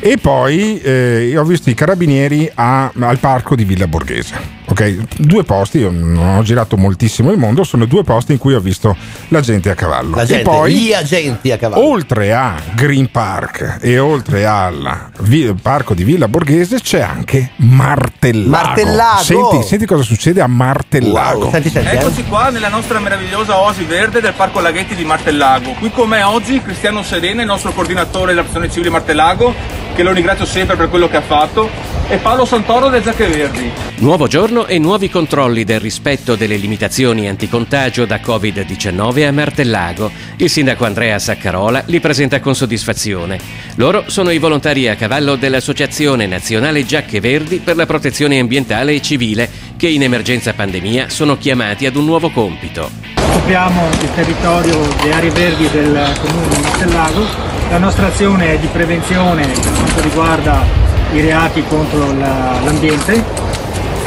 E poi eh, ho visto i carabinieri a- al parco di Villa Borghese. Ok, due posti, io non ho girato moltissimo il mondo, sono due posti in cui ho visto la gente a cavallo. La gente, e poi gli agenti a cavallo. oltre a Green Park e oltre al vi- parco di Villa Borghese c'è anche Martellago. Martellago! Senti, senti cosa succede a Martellago. Wow, senti, senti, eh. Eccoci qua nella nostra meravigliosa oasi verde del Parco Laghetti di Martellago. Qui con me oggi Cristiano Serena, il nostro coordinatore della Protezione Civile Martellago, che lo ringrazio sempre per quello che ha fatto, e Paolo Santoro del Giacche Verdi. Nuovo giorno e nuovi controlli del rispetto delle limitazioni anticontagio da Covid-19 a Martellago. Il sindaco Andrea Saccarola li presenta con soddisfazione. Loro sono i volontari a cavallo dell'Associazione Nazionale Giacche Verdi per la protezione ambientale e civile che in emergenza pandemia sono chiamati ad un nuovo compito. Occupiamo il territorio delle aree verdi del comune di Martellago. La nostra azione è di prevenzione per quanto riguarda i reati contro la- l'ambiente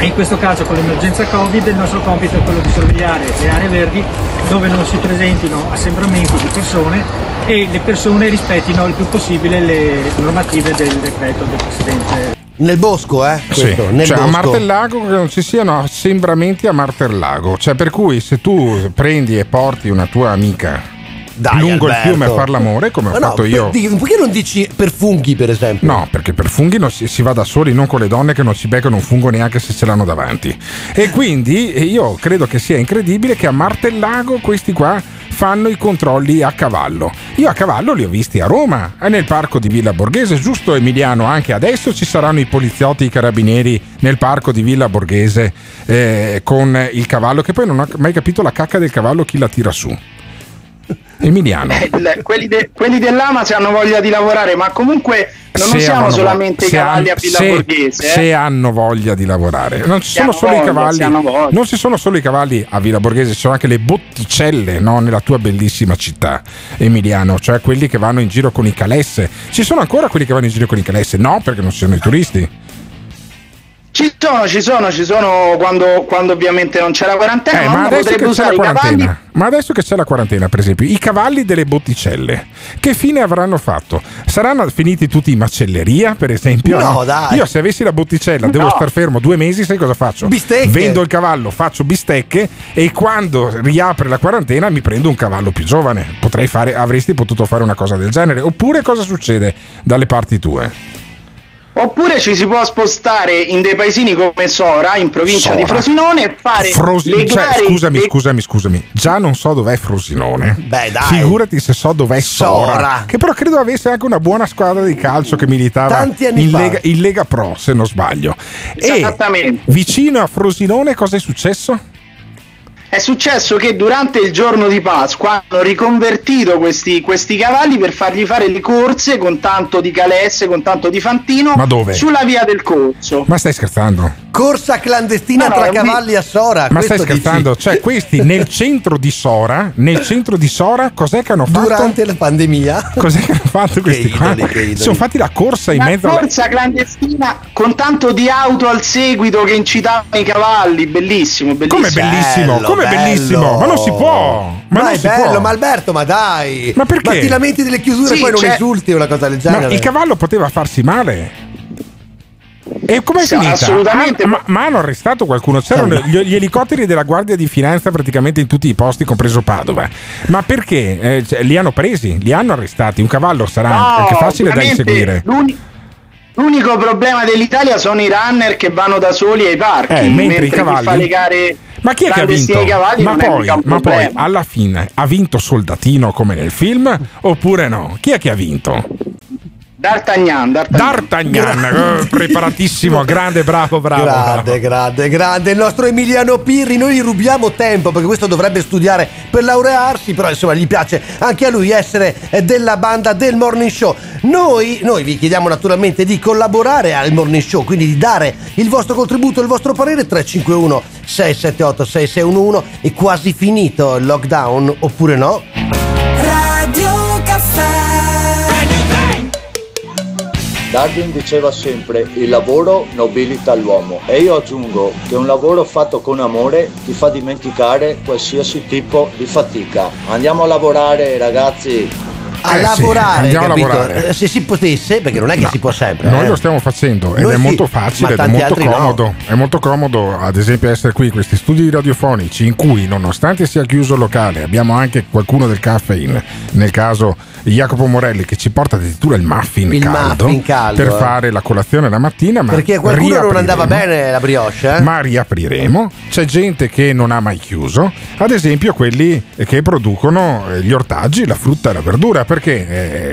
e in questo caso con l'emergenza Covid il nostro compito è quello di sorvegliare le aree verdi dove non si presentino assembramenti di persone e le persone rispettino il più possibile le normative del decreto del Presidente. Nel bosco, eh? Sì, nel cioè a bosco. Martellago che non ci siano assembramenti a Martellago, cioè per cui se tu prendi e porti una tua amica Dai, lungo Alberto. il fiume a far l'amore come ho no, fatto per- io. di- perché non dici per funghi, per esempio? No, perché per funghi si, si va da soli, non con le donne che non si beccano un fungo neanche se ce l'hanno davanti. E quindi eh, io credo che sia incredibile che a Martellago questi qua fanno i controlli a cavallo. Io a cavallo li ho visti a Roma, eh, nel parco di Villa Borghese, giusto Emiliano? Anche adesso ci saranno i poliziotti, i carabinieri nel parco di Villa Borghese eh, con il cavallo, che poi non ho mai capito la cacca del cavallo chi la tira su. Emiliano. Eh, quelli, de- quelli dell'Ama se hanno voglia di lavorare, ma comunque non hanno vo- solamente i cavalli han- a Villa se- Borghese. eh. se hanno voglia di lavorare, non ci sono solo i voglia, cavalli, hanno voglia. non ci sono solo i cavalli a Villa Borghese, ci sono anche le botticelle no? nella tua bellissima città, Emiliano, cioè quelli che vanno in giro con i calesse. Ci sono ancora quelli che vanno in giro con i calesse? No, perché non ci sono i turisti. Ci sono, ci sono, ci sono quando, quando ovviamente non c'è la quarantena, Eh, ma adesso che c'è la cavalli. quarantena, ma adesso che c'è la quarantena, per esempio, i cavalli delle botticelle, che fine avranno fatto? Saranno finiti tutti in macelleria, per esempio? No, dai. Io se avessi la botticella, devo No. star fermo due mesi, sai cosa faccio? Bistecche. Vendo il cavallo, faccio bistecche e quando riapre la quarantena mi prendo un cavallo più giovane. Potrei fare, avresti potuto fare una cosa del genere. Oppure cosa succede dalle parti tue? Oppure ci si può spostare in dei paesini come Sora, in provincia Sora. di Frosinone, e fare Frosi- le cioè, gare scusami, le- scusami, scusami. Già non so dov'è Frosinone. Beh, dai. Figurati se so dov'è Sora. Sora. Che però credo avesse anche una buona squadra di calcio che militava Tanti anni in fa. Lega, in Lega Pro, se non sbaglio. Esattamente. E vicino a Frosinone cosa è successo? È successo che durante il giorno di Pasqua hanno riconvertito questi, questi cavalli per fargli fare le corse con tanto di calesse, con tanto di fantino Ma dove? sulla via del corso. Ma stai scherzando? Corsa clandestina No, no, tra mi- cavalli a Sora. Ma stai scherzando? dici? Cioè, questi nel centro di Sora, nel centro di Sora, cos'è che hanno fatto? Durante la pandemia? Cos'è che hanno fatto questi qua? idoli. Si sono fatti la corsa in Una mezzo alla... corsa clandestina con tanto di auto al seguito che incitavano i cavalli, bellissimo, bellissimo. Come bellissimo, Bello, come bello. bellissimo, ma non si può. Ma, Ma, non è si bello, può. ma Alberto, ma dai! Ma perché? Ma ti lamenti delle chiusure e Sì, poi non cioè- esulti una cosa del Ma genere? il cavallo poteva farsi male. E com'è Sì, finita? assolutamente. Ah, ma, ma hanno arrestato qualcuno. C'erano gli, gli elicotteri della Guardia di Finanza praticamente in tutti i posti, compreso Padova. Ma perché? Eh, cioè, li hanno presi, li hanno arrestati. Un cavallo sarà No, anche facile da inseguire. l'uni- L'unico problema dell'Italia sono i runner che vanno da soli ai parchi, Eh, mentre mentre i chi cavalli- fa le gare Ma chi è che ha vinto? cavalli Ma poi, ma poi alla fine ha vinto Soldatino come nel film oppure no? Chi è che ha vinto? D'Artagnan, D'Artagnan. D'Artagnan, eh, preparatissimo, [LAUGHS] grande, bravo, bravo. grande, bravo. grande, grande. Il nostro Emiliano Pirri, noi gli rubiamo tempo perché questo dovrebbe studiare per laurearsi, però insomma gli piace anche a lui essere eh, della banda del Morning Show. Noi, noi vi chiediamo naturalmente di collaborare al Morning Show, quindi di dare il vostro contributo, il vostro parere 351 678 6611. È quasi finito il lockdown oppure no? Darwin diceva sempre il lavoro nobilita l'uomo e io aggiungo che un lavoro fatto con amore ti fa dimenticare qualsiasi tipo di fatica. Andiamo a lavorare ragazzi. A Eh sì, lavorare, andiamo a lavorare. Eh, Se si potesse, perché non è che si può sempre. Noi eh. lo stiamo facendo ed Noi è sì, molto facile ed è molto altri no. comodo. È molto comodo, ad esempio, essere qui in questi studi radiofonici in cui, nonostante sia chiuso il locale, abbiamo anche qualcuno del caffeine, nel caso Jacopo Morelli, che ci porta addirittura il muffin, Il caldo, muffin caldo, per eh. fare la colazione la mattina. Ma Perché qualcuno non andava bene la brioche, eh? Ma riapriremo. C'è gente che non ha mai chiuso, ad esempio quelli che producono eh, gli ortaggi, la frutta e la verdura, perché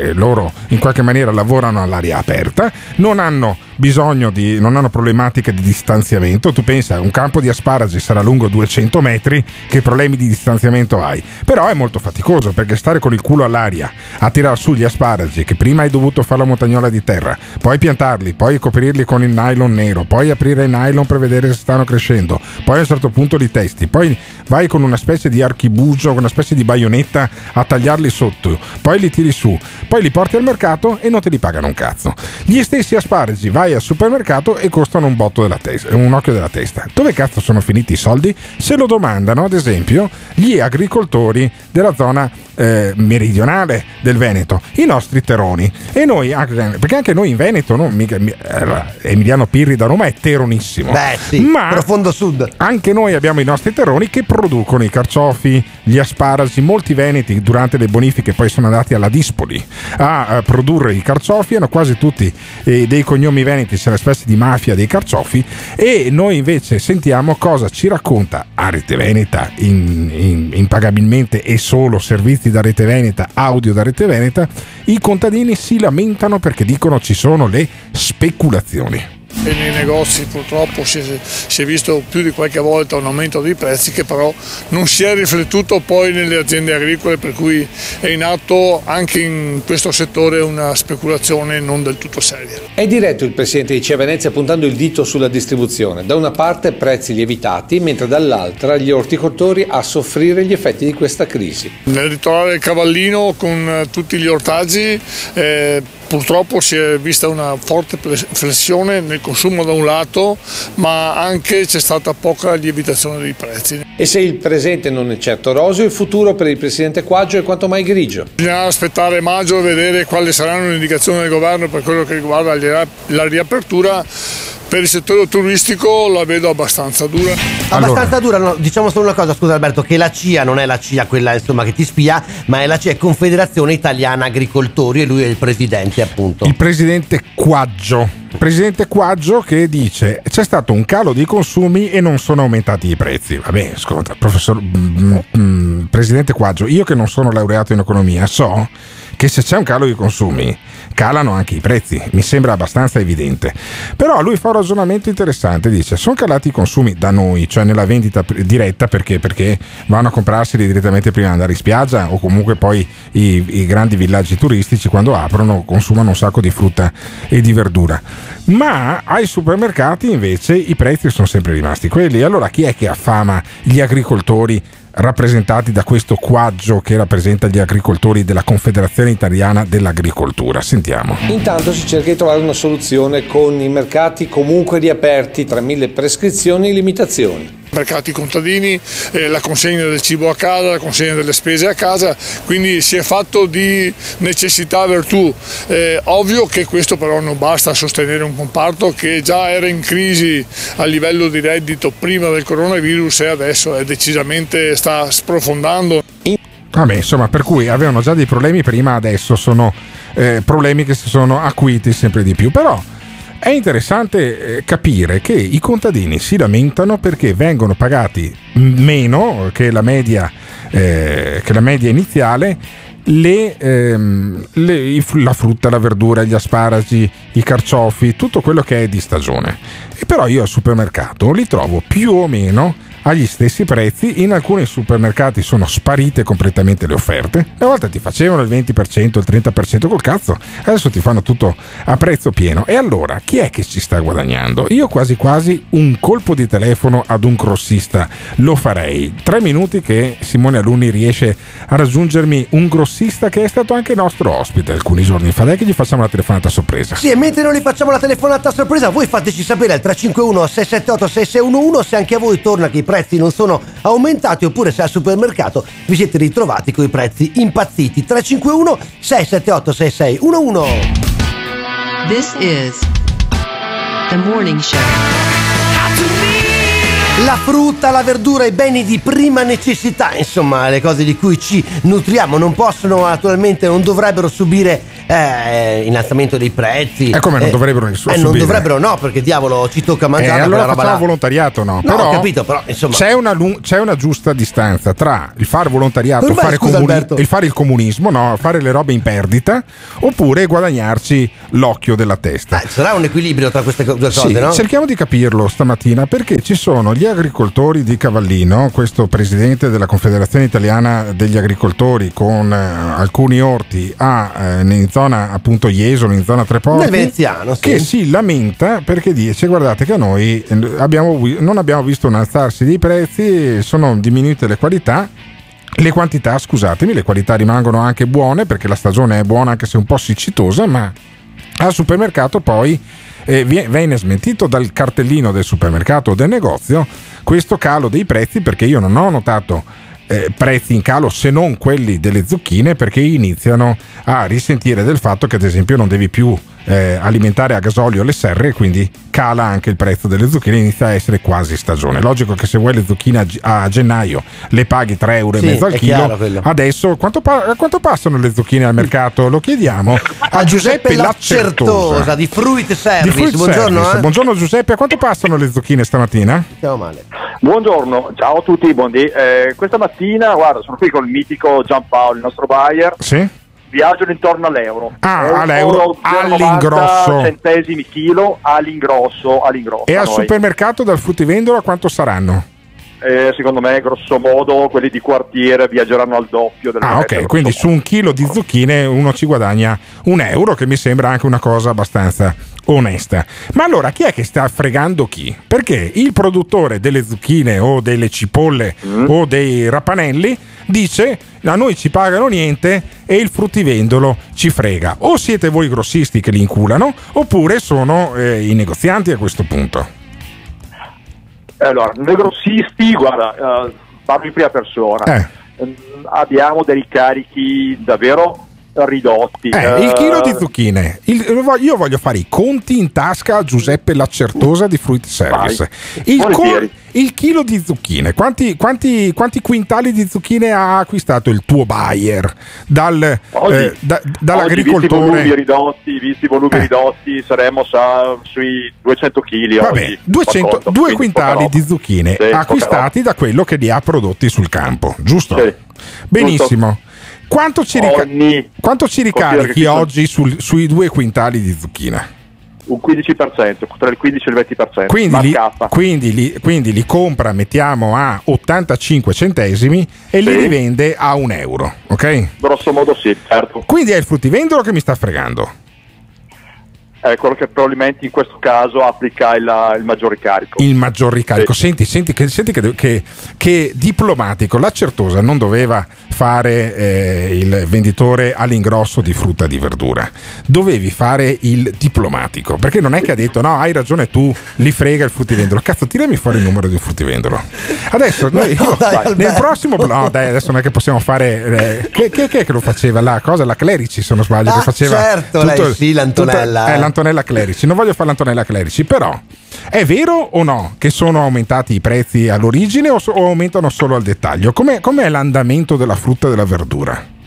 eh, loro in qualche maniera lavorano all'aria aperta, non hanno bisogno di, non hanno problematiche di distanziamento. Tu pensa, un campo di asparagi sarà lungo 200 metri, che problemi di distanziamento hai? Però è molto faticoso perché stare con il culo all'aria a tirar su gli asparagi, che prima hai dovuto fare la montagnola di terra, poi piantarli, poi coprirli con il nylon nero, poi aprire il nylon per vedere se stanno crescendo, poi a un certo punto li testi, poi vai con una specie di archibugio, una specie di baionetta a tagliarli sotto, poi li tiri su, poi li porti al mercato e non te li pagano un cazzo. Gli stessi asparagi vai al supermercato e costano un botto della testa, un occhio della testa. Dove cazzo sono finiti i soldi? Se lo domandano, ad esempio, gli agricoltori della zona eh, meridionale del Veneto, i nostri teroni. E noi, perché anche noi in Veneto, no? Mica- allora, Emiliano Pirri da Roma è teronissimo. Beh, sì, ma profondo sud. anche noi abbiamo i nostri terroni che producono i carciofi, gli asparagi. Molti veneti durante le bonifiche poi sono andati alla Dispoli a, eh, produrre i carciofi. Hanno quasi tutti eh, dei cognomi veneti, c'è una specie di mafia dei carciofi. E noi invece sentiamo cosa ci racconta a Rete Veneta in- in- impagabilmente e solo servizi da Rete Veneta, audio da Rete Veneta. I contadini si lamentano perché dicono ci sono le speculazioni. E nei negozi purtroppo si è, si è visto più di qualche volta un aumento dei prezzi che però non si è riflettuto poi nelle aziende agricole per cui è in atto anche in questo settore una speculazione non del tutto seria. È diretto il presidente di Cia Venezia puntando il dito sulla distribuzione. Da una parte prezzi lievitati, mentre dall'altra gli orticoltori a soffrire gli effetti di questa crisi. Nel litorale del Cavallino con tutti gli ortaggi eh, purtroppo si è vista una forte flessione nel consumo da un lato ma anche c'è stata poca lievitazione dei prezzi. E se il presente non è certo roseo, il futuro per il presidente Quaggio è quanto mai grigio. Bisogna aspettare maggio e vedere quali saranno le indicazioni del governo per quello che riguarda la riapertura. Per il settore turistico la vedo abbastanza dura. Abbastanza dura, no, diciamo solo una cosa, scusa Alberto, che la CIA non è la CIA quella insomma che ti spia, ma è la CIA è Confederazione Italiana Agricoltori e lui è il presidente appunto. Il presidente Quaggio. Il presidente Quaggio che dice c'è stato un calo dei consumi e non sono aumentati i prezzi. Vabbè, ascolta, professor mm, mm, presidente Quaggio, io che non sono laureato in economia so che se c'è un calo di consumi calano anche i prezzi, mi sembra abbastanza evidente. Però lui fa un ragionamento interessante, dice sono calati i consumi da noi, cioè nella vendita diretta perché? Perché vanno a comprarseli direttamente prima di andare in spiaggia o comunque poi i, i grandi villaggi turistici quando aprono consumano un sacco di frutta e di verdura. Ma ai supermercati invece i prezzi sono sempre rimasti quelli. Allora chi è che affama gli agricoltori rappresentati da questo quaggio che rappresenta gli agricoltori della Confederazione Italiana dell'Agricoltura. Sentiamo. Intanto si cerca di trovare una soluzione con i mercati comunque riaperti tra mille prescrizioni e limitazioni. Mercati contadini, eh, la consegna del cibo a casa, la consegna delle spese a casa, quindi si è fatto di necessità virtù. Eh, ovvio che questo però non basta a sostenere un comparto che già era in crisi a livello di reddito prima del coronavirus e adesso è decisamente sta sprofondando. Vabbè, insomma, per cui avevano già dei problemi prima, adesso sono eh, problemi che si sono acuiti sempre di più. Però è interessante eh, capire che i contadini si lamentano perché vengono pagati meno che la media, eh, che la media iniziale. Le, ehm, le- la frutta, la verdura, gli asparagi, i carciofi, tutto quello che è di stagione. E però io al supermercato li trovo più o meno agli stessi prezzi. In alcuni supermercati sono sparite completamente le offerte. Una volta ti facevano il 20%, il 30% col cazzo, adesso ti fanno tutto a prezzo pieno. E allora chi è che ci sta guadagnando? Io quasi quasi un colpo di telefono ad un grossista lo farei. Tre minuti che Simone Alunni riesce a raggiungermi un grossista che è stato anche nostro ospite alcuni giorni fa. Dai che gli facciamo la telefonata sorpresa. Sì, e mentre noi facciamo la telefonata sorpresa, voi fateci sapere al 351 678 6611 se anche a voi torna che i prezzi non sono aumentati oppure se al supermercato vi siete ritrovati con i prezzi impazziti. 351 678 6611 This is the morning show. La frutta, la verdura, i beni di prima necessità, insomma, le cose di cui ci nutriamo non possono attualmente, non dovrebbero subire eh, innalzamento dei prezzi. E come non Eh, dovrebbero nessuno eh, non subire? dovrebbero, no, perché diavolo ci tocca Eh, mangiare allora quella roba là. volontariato, no? No, però ho capito, però, insomma. C'è una, c'è una giusta distanza tra il fare volontariato, Ormai, fare comuni- il fare il comunismo, no? fare le robe in perdita, oppure guadagnarci l'occhio della testa. Sarà un equilibrio tra queste due cose, Sì, no? cerchiamo di capirlo stamattina perché ci sono gli agricoltori di Cavallino, questo presidente della Confederazione Italiana degli Agricoltori con eh, alcuni orti a, eh, in zona appunto Jesolo, in zona Treporti, Nel veneziano, sì. che si lamenta perché dice guardate che noi eh, abbiamo non abbiamo visto un alzarsi dei prezzi, sono diminuite le qualità. Le quantità, scusatemi, le qualità rimangono anche buone perché la stagione è buona anche se un po' siccitosa, ma al supermercato poi eh, vie- viene smentito dal cartellino del supermercato o del negozio questo calo dei prezzi perché io non ho notato eh, prezzi in calo se non quelli delle zucchine perché iniziano a risentire del fatto che ad esempio non devi più eh, alimentare a gasolio le serre quindi cala anche il prezzo delle zucchine inizia a essere quasi stagione logico che se vuoi le zucchine a, a gennaio le paghi 3,5 euro Sì, e mezzo al chilo adesso quanto, pa- a quanto passano le zucchine al mercato lo chiediamo a, Giuseppe Laccertosa di Fruit di Service. Fruit Buongiorno, Service. eh. Buongiorno Giuseppe, a quanto passano le zucchine stamattina? Buongiorno, ciao a tutti, buondì. Eh, questa mattina, guarda, sono qui con il mitico Giampaolo, il nostro buyer. Sì. Viaggiano intorno all'euro. Ah, Euro all'euro, 0,90 all'ingrosso. centesimi chilo all'ingrosso, all'ingrosso. E al noi. supermercato dal fruttivendolo quanto saranno? Eh, secondo me, grosso modo, quelli di quartiere viaggeranno al doppio del Ah, ok, quindi su un chilo di zucchine uno ci guadagna un euro, che mi sembra anche una cosa abbastanza onesta. Ma allora chi è che sta fregando chi? Perché il produttore delle zucchine o delle cipolle o dei rapanelli dice a noi ci pagano niente e il fruttivendolo ci frega. O siete voi grossisti che li inculano oppure sono eh, i negozianti a questo punto. Allora, noi grossisti, guarda, eh, parlo in prima persona. Eh. Ehm, abbiamo dei carichi davvero ridotti. Eh, il chilo di Eh, zucchine. Il- io voglio fare i conti in tasca a Giuseppe Laccertosa di Fruit Service. Il, Volentieri. il chilo di zucchine. Quanti, quanti- quanti quintali di zucchine ha acquistato il tuo buyer dal, Oggi- eh, da- Oggi, visti i volumi dall'agricoltore? ridotti, visti i volumi Eh. ridotti, saremo sa- sui 200 kg Vabbè, oggi. 200 qualcosa, due quintali di zucchine Sì, acquistati da quello che li ha prodotti sul campo, giusto? Sì. Benissimo. Quanto ci, rica- quanto ci ricarichi oggi sul- sui due quintali di zucchina? Un 15%, tra il 15 e il 20%. Quindi li, quindi, li, quindi li compra, mettiamo a 85 centesimi e li Sì. rivende a un euro, ok? Grosso modo sì, certo. Quindi è il fruttivendolo che mi sta fregando. È quello che probabilmente in questo caso applica il, il maggior ricarico. il maggior ricarico. Senti, senti, che, senti che, che- che diplomatico. La Certosa non doveva fare eh, il venditore all'ingrosso di frutta e di verdura, dovevi fare il diplomatico. Perché non è che ha detto no, hai ragione tu, li frega il fruttivendolo. Cazzo, tirami fuori il numero di un fruttivendolo. Adesso noi, io- dai, nel prossimo. No, dai, adesso non è che possiamo fare. eh, che, che, che è che lo faceva la cosa? La Clerici, se non sbaglio, Ah, che faceva. certo, lei sì, l'Antonella, tutta- eh. l'Antonella Clerici. Non voglio fare l'Antonella Clerici, però è vero o no che sono aumentati i prezzi all'origine o, so- o aumentano solo al dettaglio? Com'è, com'è l'andamento della frutta e della verdura?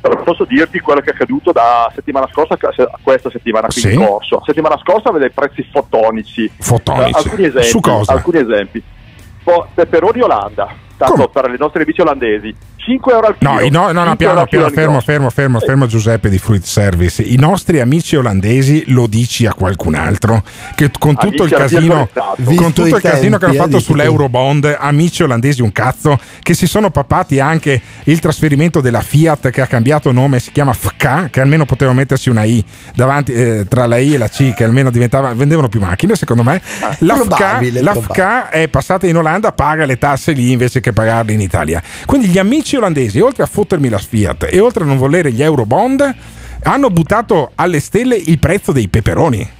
Però posso dirti quello che è accaduto da settimana scorsa a questa settimana Sì. in corso. Settimana scorsa aveva dei prezzi fotonici. Fotonici. Eh, alcuni esempi. Su cosa? Alcuni esempi. Po- peperoni Olanda, tanto per le nostre amici olandesi, 5 euro al chilo. No, no, no, no, 5 piano, piano, fermo, fermo, fermo, fermo Giuseppe di Fruit Service. I nostri amici olandesi lo dici a qualcun altro che con tutto il casino, Fiat con Visto tutto il casino che hanno eh, fatto sull'Eurobond, amici olandesi un cazzo, che si sono papati anche il trasferimento della Fiat che ha cambiato nome, si chiama FK, che almeno poteva mettersi una I davanti eh, tra la I e la C, che almeno diventava, vendevano più macchine secondo me. La FK, la. FK è passata in Olanda, paga le tasse lì invece che pagarle in Italia. Quindi gli amici olandesi, oltre a fottermi la Fiat e oltre a non volere gli Eurobond, hanno buttato alle stelle il prezzo dei peperoni.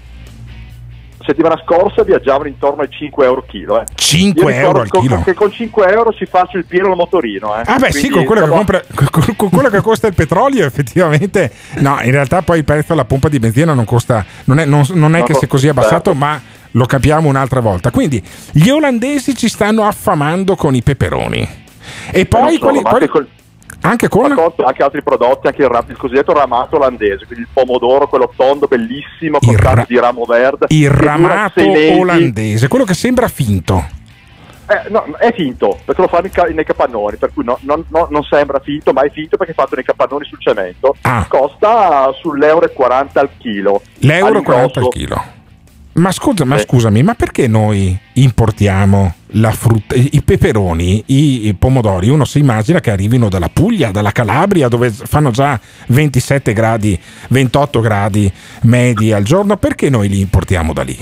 Settimana scorsa viaggiavano intorno ai 5 euro chilo. Eh. 5 Io ricordo euro al con- chilo. Che con 5 euro ci faccio il pieno al motorino. Eh. Ah beh sì, Quindi, con quello, che compra- con- con quello che costa il petrolio effettivamente, no, in realtà poi il prezzo alla pompa di benzina non costa, non è, non- non è No, che sia così certo. abbassato, ma lo capiamo un'altra volta. Quindi gli olandesi ci stanno affamando con i peperoni. E poi solo, ma quali- anche col- anche con... ma conto anche altri prodotti, anche il, ram- il cosiddetto ramato olandese, quindi il pomodoro, quello tondo bellissimo con tanto di ramo verde. il ramato olandese, quello che sembra finto. Eh, no, è finto perché lo fanno ca- nei capannoni, per cui no- non, no- non sembra finto, ma è finto perché è fatto nei capannoni sul cemento. Costa sull'euro e 40 al chilo. L'euro All'ingrosso. 40 al chilo. Ma, scusa, ma scusami, ma perché noi importiamo la frutta, i peperoni, i, i pomodori? Uno si immagina che arrivino dalla Puglia, dalla Calabria, dove fanno già 27 gradi, 28 gradi medi al giorno. Perché noi li importiamo da lì?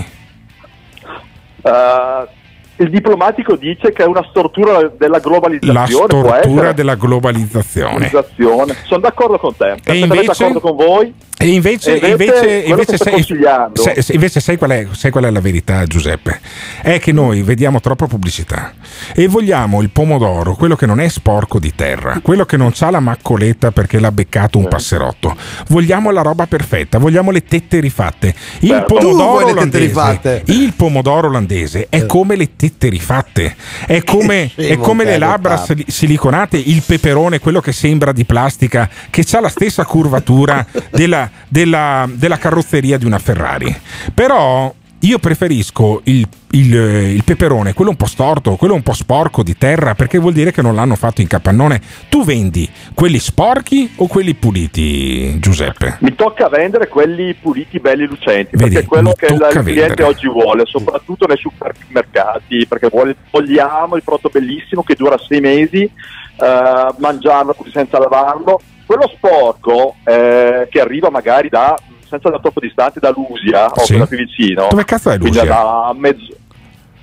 Eh, il diplomatico dice che è una stortura della La globalizzazione. può stortura della globalizzazione. Globalizzazione. Sono d'accordo con te, perfettamente invece? d'accordo con voi. E invece, E invece, invece sai, sai- sai- invece sai, qual è, sai qual è la verità, Giuseppe? È che noi vediamo troppa pubblicità e vogliamo il pomodoro, quello che non è sporco di terra, quello che non ha la maccoletta perché l'ha beccato un passerotto. Vogliamo la roba perfetta, vogliamo le tette rifatte. Il Certo. Tu pomodoro vuoi le tette olandese, rifatte? il pomodoro olandese è come le tette rifatte, è come, è come le labbra sili- siliconate, il peperone, quello che sembra di plastica, che ha la stessa curvatura [LAUGHS] della, della- della carrozzeria di una Ferrari. Però io preferisco il, il- il peperone, quello un po' storto, quello un po' sporco di terra, perché vuol dire che non l'hanno fatto in capannone. Tu vendi quelli sporchi o quelli puliti, Giuseppe? Mi tocca vendere quelli puliti, belli, lucenti, Vedi, perché è quello che il, cliente oggi vuole, soprattutto nei supermercati, perché vuole- vogliamo il prodotto bellissimo che dura sei mesi, eh, mangiarlo senza lavarlo. Quello sporco eh, che arriva magari da, senza da troppo distante, da Lusia o Sì. da più vicino. Dove cazzo è Lusia? da mezzo...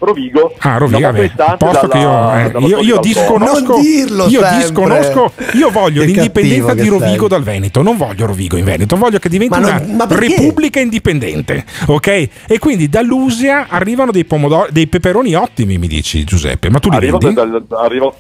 Rovigo. Ah, Rovigo, posto che io, eh, io, io disconosco, Non dirlo io sempre. disconosco, io voglio l'indipendenza di Rovigo sei. dal Veneto, non voglio Rovigo in Veneto, voglio che diventi Ma una non- ma perché? repubblica indipendente, ok? E quindi da Lusia arrivano dei pomodori, dei peperoni ottimi, mi dici Giuseppe, ma tu li Arrivo vendi? dal- arrivo-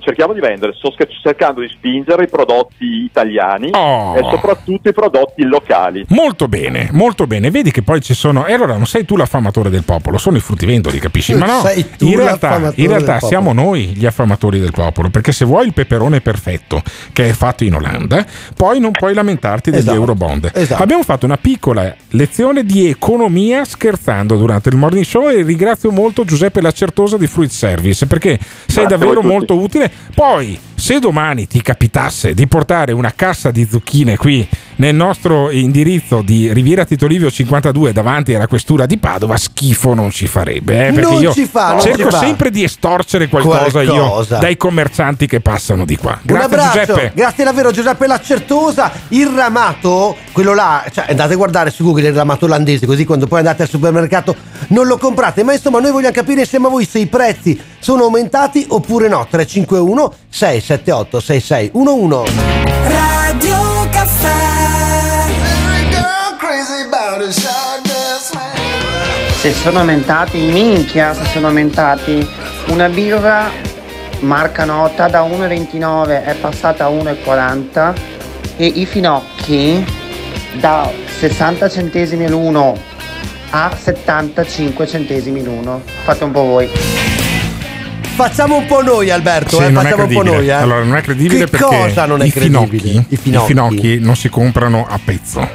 cerchiamo di vendere, sto cercando di spingere i prodotti italiani Oh. e soprattutto i prodotti locali. Molto bene, molto bene. Vedi che poi ci sono. E allora non sei tu l'affamatore del popolo, sono i fruttivendoli, capisci? Ma no, Sei tu in realtà, in realtà del siamo noi gli affamatori del popolo. Perché se vuoi il peperone perfetto che è fatto in Olanda, poi non puoi lamentarti degli Esatto, Eurobond. esatto. Abbiamo fatto una piccola lezione di economia scherzando durante il morning show e ringrazio molto Giuseppe Lacertosa di Fruit Service perché sei Grazie davvero tutti. Molto utile. Poi, se domani ti capitasse di portare una cassa di zucchine qui nel nostro indirizzo di Riviera Tito Livio 52 davanti alla questura di Padova, schifo non ci farebbe. Eh, perché Non io ci fa, non cerco ci fa. sempre di estorcere qualcosa, Qualcosa. io dai commercianti che passano di qua. Un Grazie abbraccio, Giuseppe. grazie davvero Giuseppe Lacertosa. Il ramato, quello là, cioè andate a guardare su Google il ramato olandese, così quando poi andate al supermercato non lo comprate. Ma insomma, noi vogliamo capire insieme a voi se i prezzi sono aumentati oppure no. 351 678 6611. Radio Se sono aumentati, minchia se sono aumentati. Una birra marca nota da 1,29 è passata a 1,40 e i finocchi da 60 centesimi l'uno a 75 centesimi l'uno. Fate un po' voi. Facciamo un po' noi Alberto, Sì, eh, non è facciamo un po' noi. Eh. Allora, non è credibile che perché cosa non è i, credibile? finocchi, I finocchi. i finocchi non si comprano a pezzo,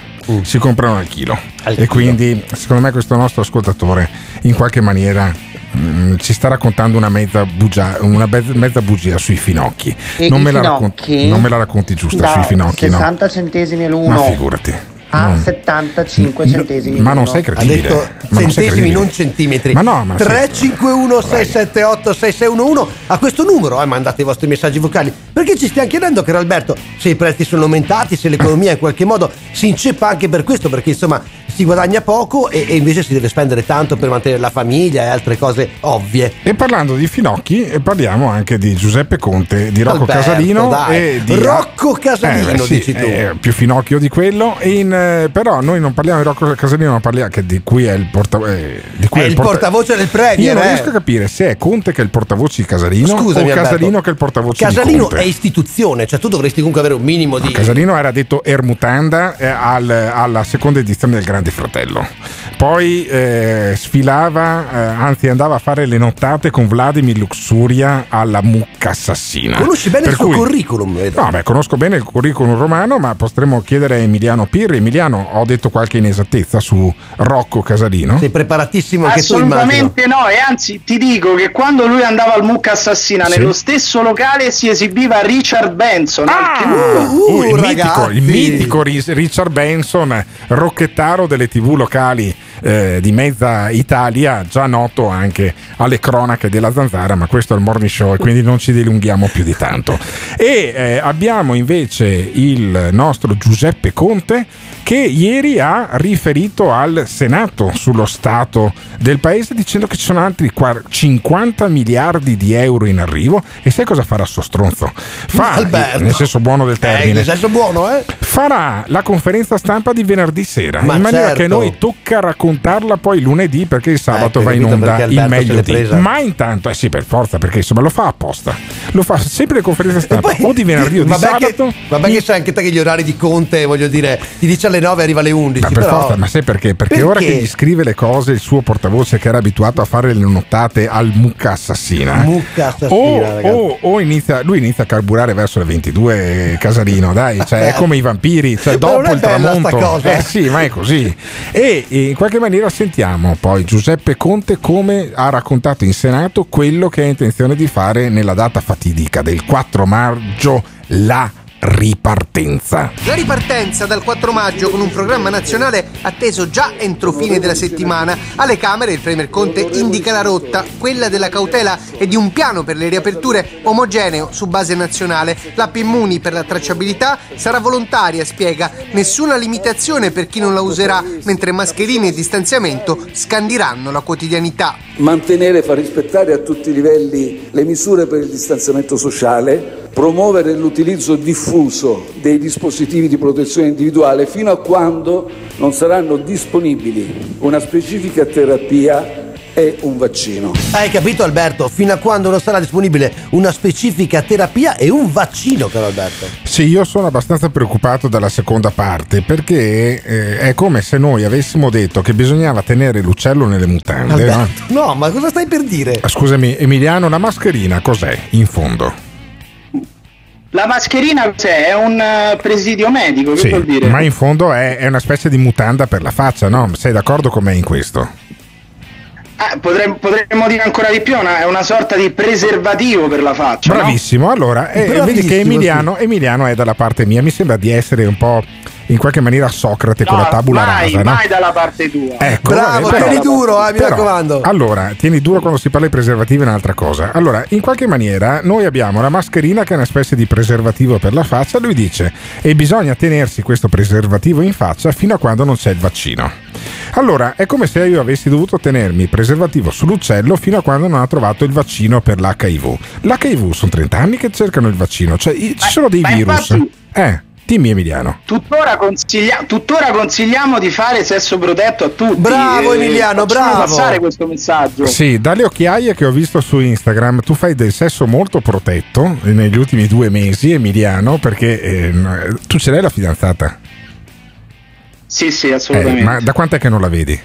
si comprano al chilo. Al e chilo. quindi, secondo me, questo nostro ascoltatore in qualche maniera mm, ci sta raccontando una mezza bugia, una be- mezza bugia sui finocchi. E Non me, la finocchi racconti, non me la racconti giusta da sui finocchi, no? 60 centesimi Ma l'uno figurati. A non- 75 centesimi ma non sei credibile. Ha detto Ma non centesimi, credibile. non centimetri. Ma no, ma sì. 351 678 6611 a questo numero eh, mandate i vostri messaggi vocali perché ci stiamo chiedendo caro Alberto se i prezzi sono aumentati se l'economia in qualche modo si inceppa anche per questo perché insomma si guadagna poco e, e invece si deve spendere tanto per mantenere la famiglia e altre cose ovvie E parlando di finocchi, eh, parliamo anche di Giuseppe Conte, di Rocco Alberto, Casalino dai. e di Rocco Casalino, Eh, beh, sì, dici tu. eh, più finocchio di quello. In, eh, però noi non parliamo di Rocco Casalino, ma parliamo che di cui è il, porta, eh, di cui È il portavoce del Premier, Io non eh. riesco a capire se è Conte che è il portavoce di Casalino Scusami, o Alberto. Casalino che è il portavoce Casalino di Conte. è istituzione cioè tu dovresti comunque avere un minimo di Casalino era detto Ermutanda eh, al- alla seconda edizione del Grande Fratello. Poi eh, sfilava, eh, anzi andava a fare le nottate con Vladimir Luxuria alla mucca assassina. conosci bene Per il suo cui- curriculum vedo. No, beh, conosco bene il curriculum romano, ma potremmo chiedere a Emiliano Pirri. Emiliano, ho detto qualche inesattezza su Rocco Casalino? sei preparatissimo anche tu Assolutamente no, e anzi ti dico che quando lui andava al Mucca Assassina, Sì. nello stesso locale si esibiva Richard Benson. al chiuso. Uh, il, ragazzi. mitico, il mitico Richard Benson, rocchettaro delle tv locali eh, di mezza Italia, già noto anche alle cronache della zanzara, ma questo è il morning show e quindi non ci dilunghiamo più di tanto. E eh, abbiamo invece il nostro Giuseppe Conte che ieri ha riferito al Senato sullo stato del paese dicendo che ci sono altri qua- 50 miliardi di euro in arrivo e sai cosa farà sto stronzo? Fa, Alberto. nel senso buono del eh, termine, nel senso buono eh farà la conferenza stampa di venerdì sera Ma in maniera certo. che noi tocca raccontarla poi lunedì perché il sabato Ecco, va in onda il meglio di ma intanto eh sì per forza perché insomma lo fa apposta lo fa sempre le conferenze stampa o di venerdì o di vabbè sabato che, vabbè che sai anche te che gli orari di Conte voglio dire ti dice alle 9 e arriva alle 11 Ma per però- forza, ma sai perché? Perché, Perché? ora che gli scrive le cose il suo portavoce che era abituato a fare le nottate al mucca assassina. Mucca assassina, o, o- o inizia, lui inizia a carburare verso le 22 Casalino, dai, cioè, è come i vampiri, cioè dopo il tramonto. Eh sì, ma è così. E, e in qualche maniera sentiamo poi Giuseppe Conte come ha raccontato in Senato quello che ha intenzione di fare nella data fatidica del 4 maggio, la ripartenza. La ripartenza dal 4 maggio con un programma nazionale atteso già entro fine della settimana. Alle Camere il Premier Conte indica la rotta, quella della cautela e di un piano per le riaperture omogeneo su base nazionale. L'app Immuni per la tracciabilità sarà volontaria, spiega, nessuna limitazione per chi non la userà, mentre mascherine e distanziamento scandiranno la quotidianità. mantenere e far rispettare a tutti i livelli le misure per il distanziamento sociale, promuovere l'utilizzo diffuso dei dispositivi di protezione individuale fino a quando non saranno disponibili una specifica terapia e un vaccino. Hai capito Alberto? Fino a quando non sarà disponibile una specifica terapia e un vaccino, caro Alberto. Sì, io sono abbastanza preoccupato dalla seconda parte perché eh, è come se noi avessimo detto che bisognava tenere l'uccello nelle mutande. no? Alberto, no, ma cosa stai per dire? Ah, Scusami, Emiliano, la mascherina cos'è in fondo? La mascherina cos'è? È un eh, presidio medico, che Sì, vuol dire? ma in fondo è, è una specie di mutanda per la faccia, no? Sei d'accordo con me in questo? Eh, potremmo, potremmo dire ancora di più, una- è una sorta di preservativo per la faccia. no? Bravissimo, allora eh, vedi che Bravissimo, Emiliano, Emiliano è dalla parte mia, mi sembra di essere un po' in qualche maniera Socrate con No, la tabula mai, rasa, no? mai dalla parte tua. Ecco, Bravo, però- tieni duro, eh, mi però, raccomando. Allora, tieni duro quando si parla di preservativo è un'altra cosa. Allora, in qualche maniera noi abbiamo la mascherina che è una specie di preservativo per la faccia, lui dice, e bisogna tenersi questo preservativo in faccia fino a quando non c'è il vaccino. Allora, è come se io avessi dovuto tenermi il preservativo sull'uccello fino a quando non ha trovato il vaccino per l'HIV. L'HIV sono 30 anni che cercano il vaccino, cioè ci sono dei virus. infatti- Eh, dimmi Emiliano. Tuttora, consiglia- tuttora consigliamo di fare sesso protetto a tutti. Bravo, Eh, Emiliano, facciamo bravo. passare questo messaggio. Sì, dalle occhiaie che ho visto su Instagram, tu fai del sesso molto protetto negli ultimi due mesi, Emiliano, perché eh, tu ce l'hai la fidanzata. Sì, sì, Eh, assolutamente. ma da quant'è che non la vedi?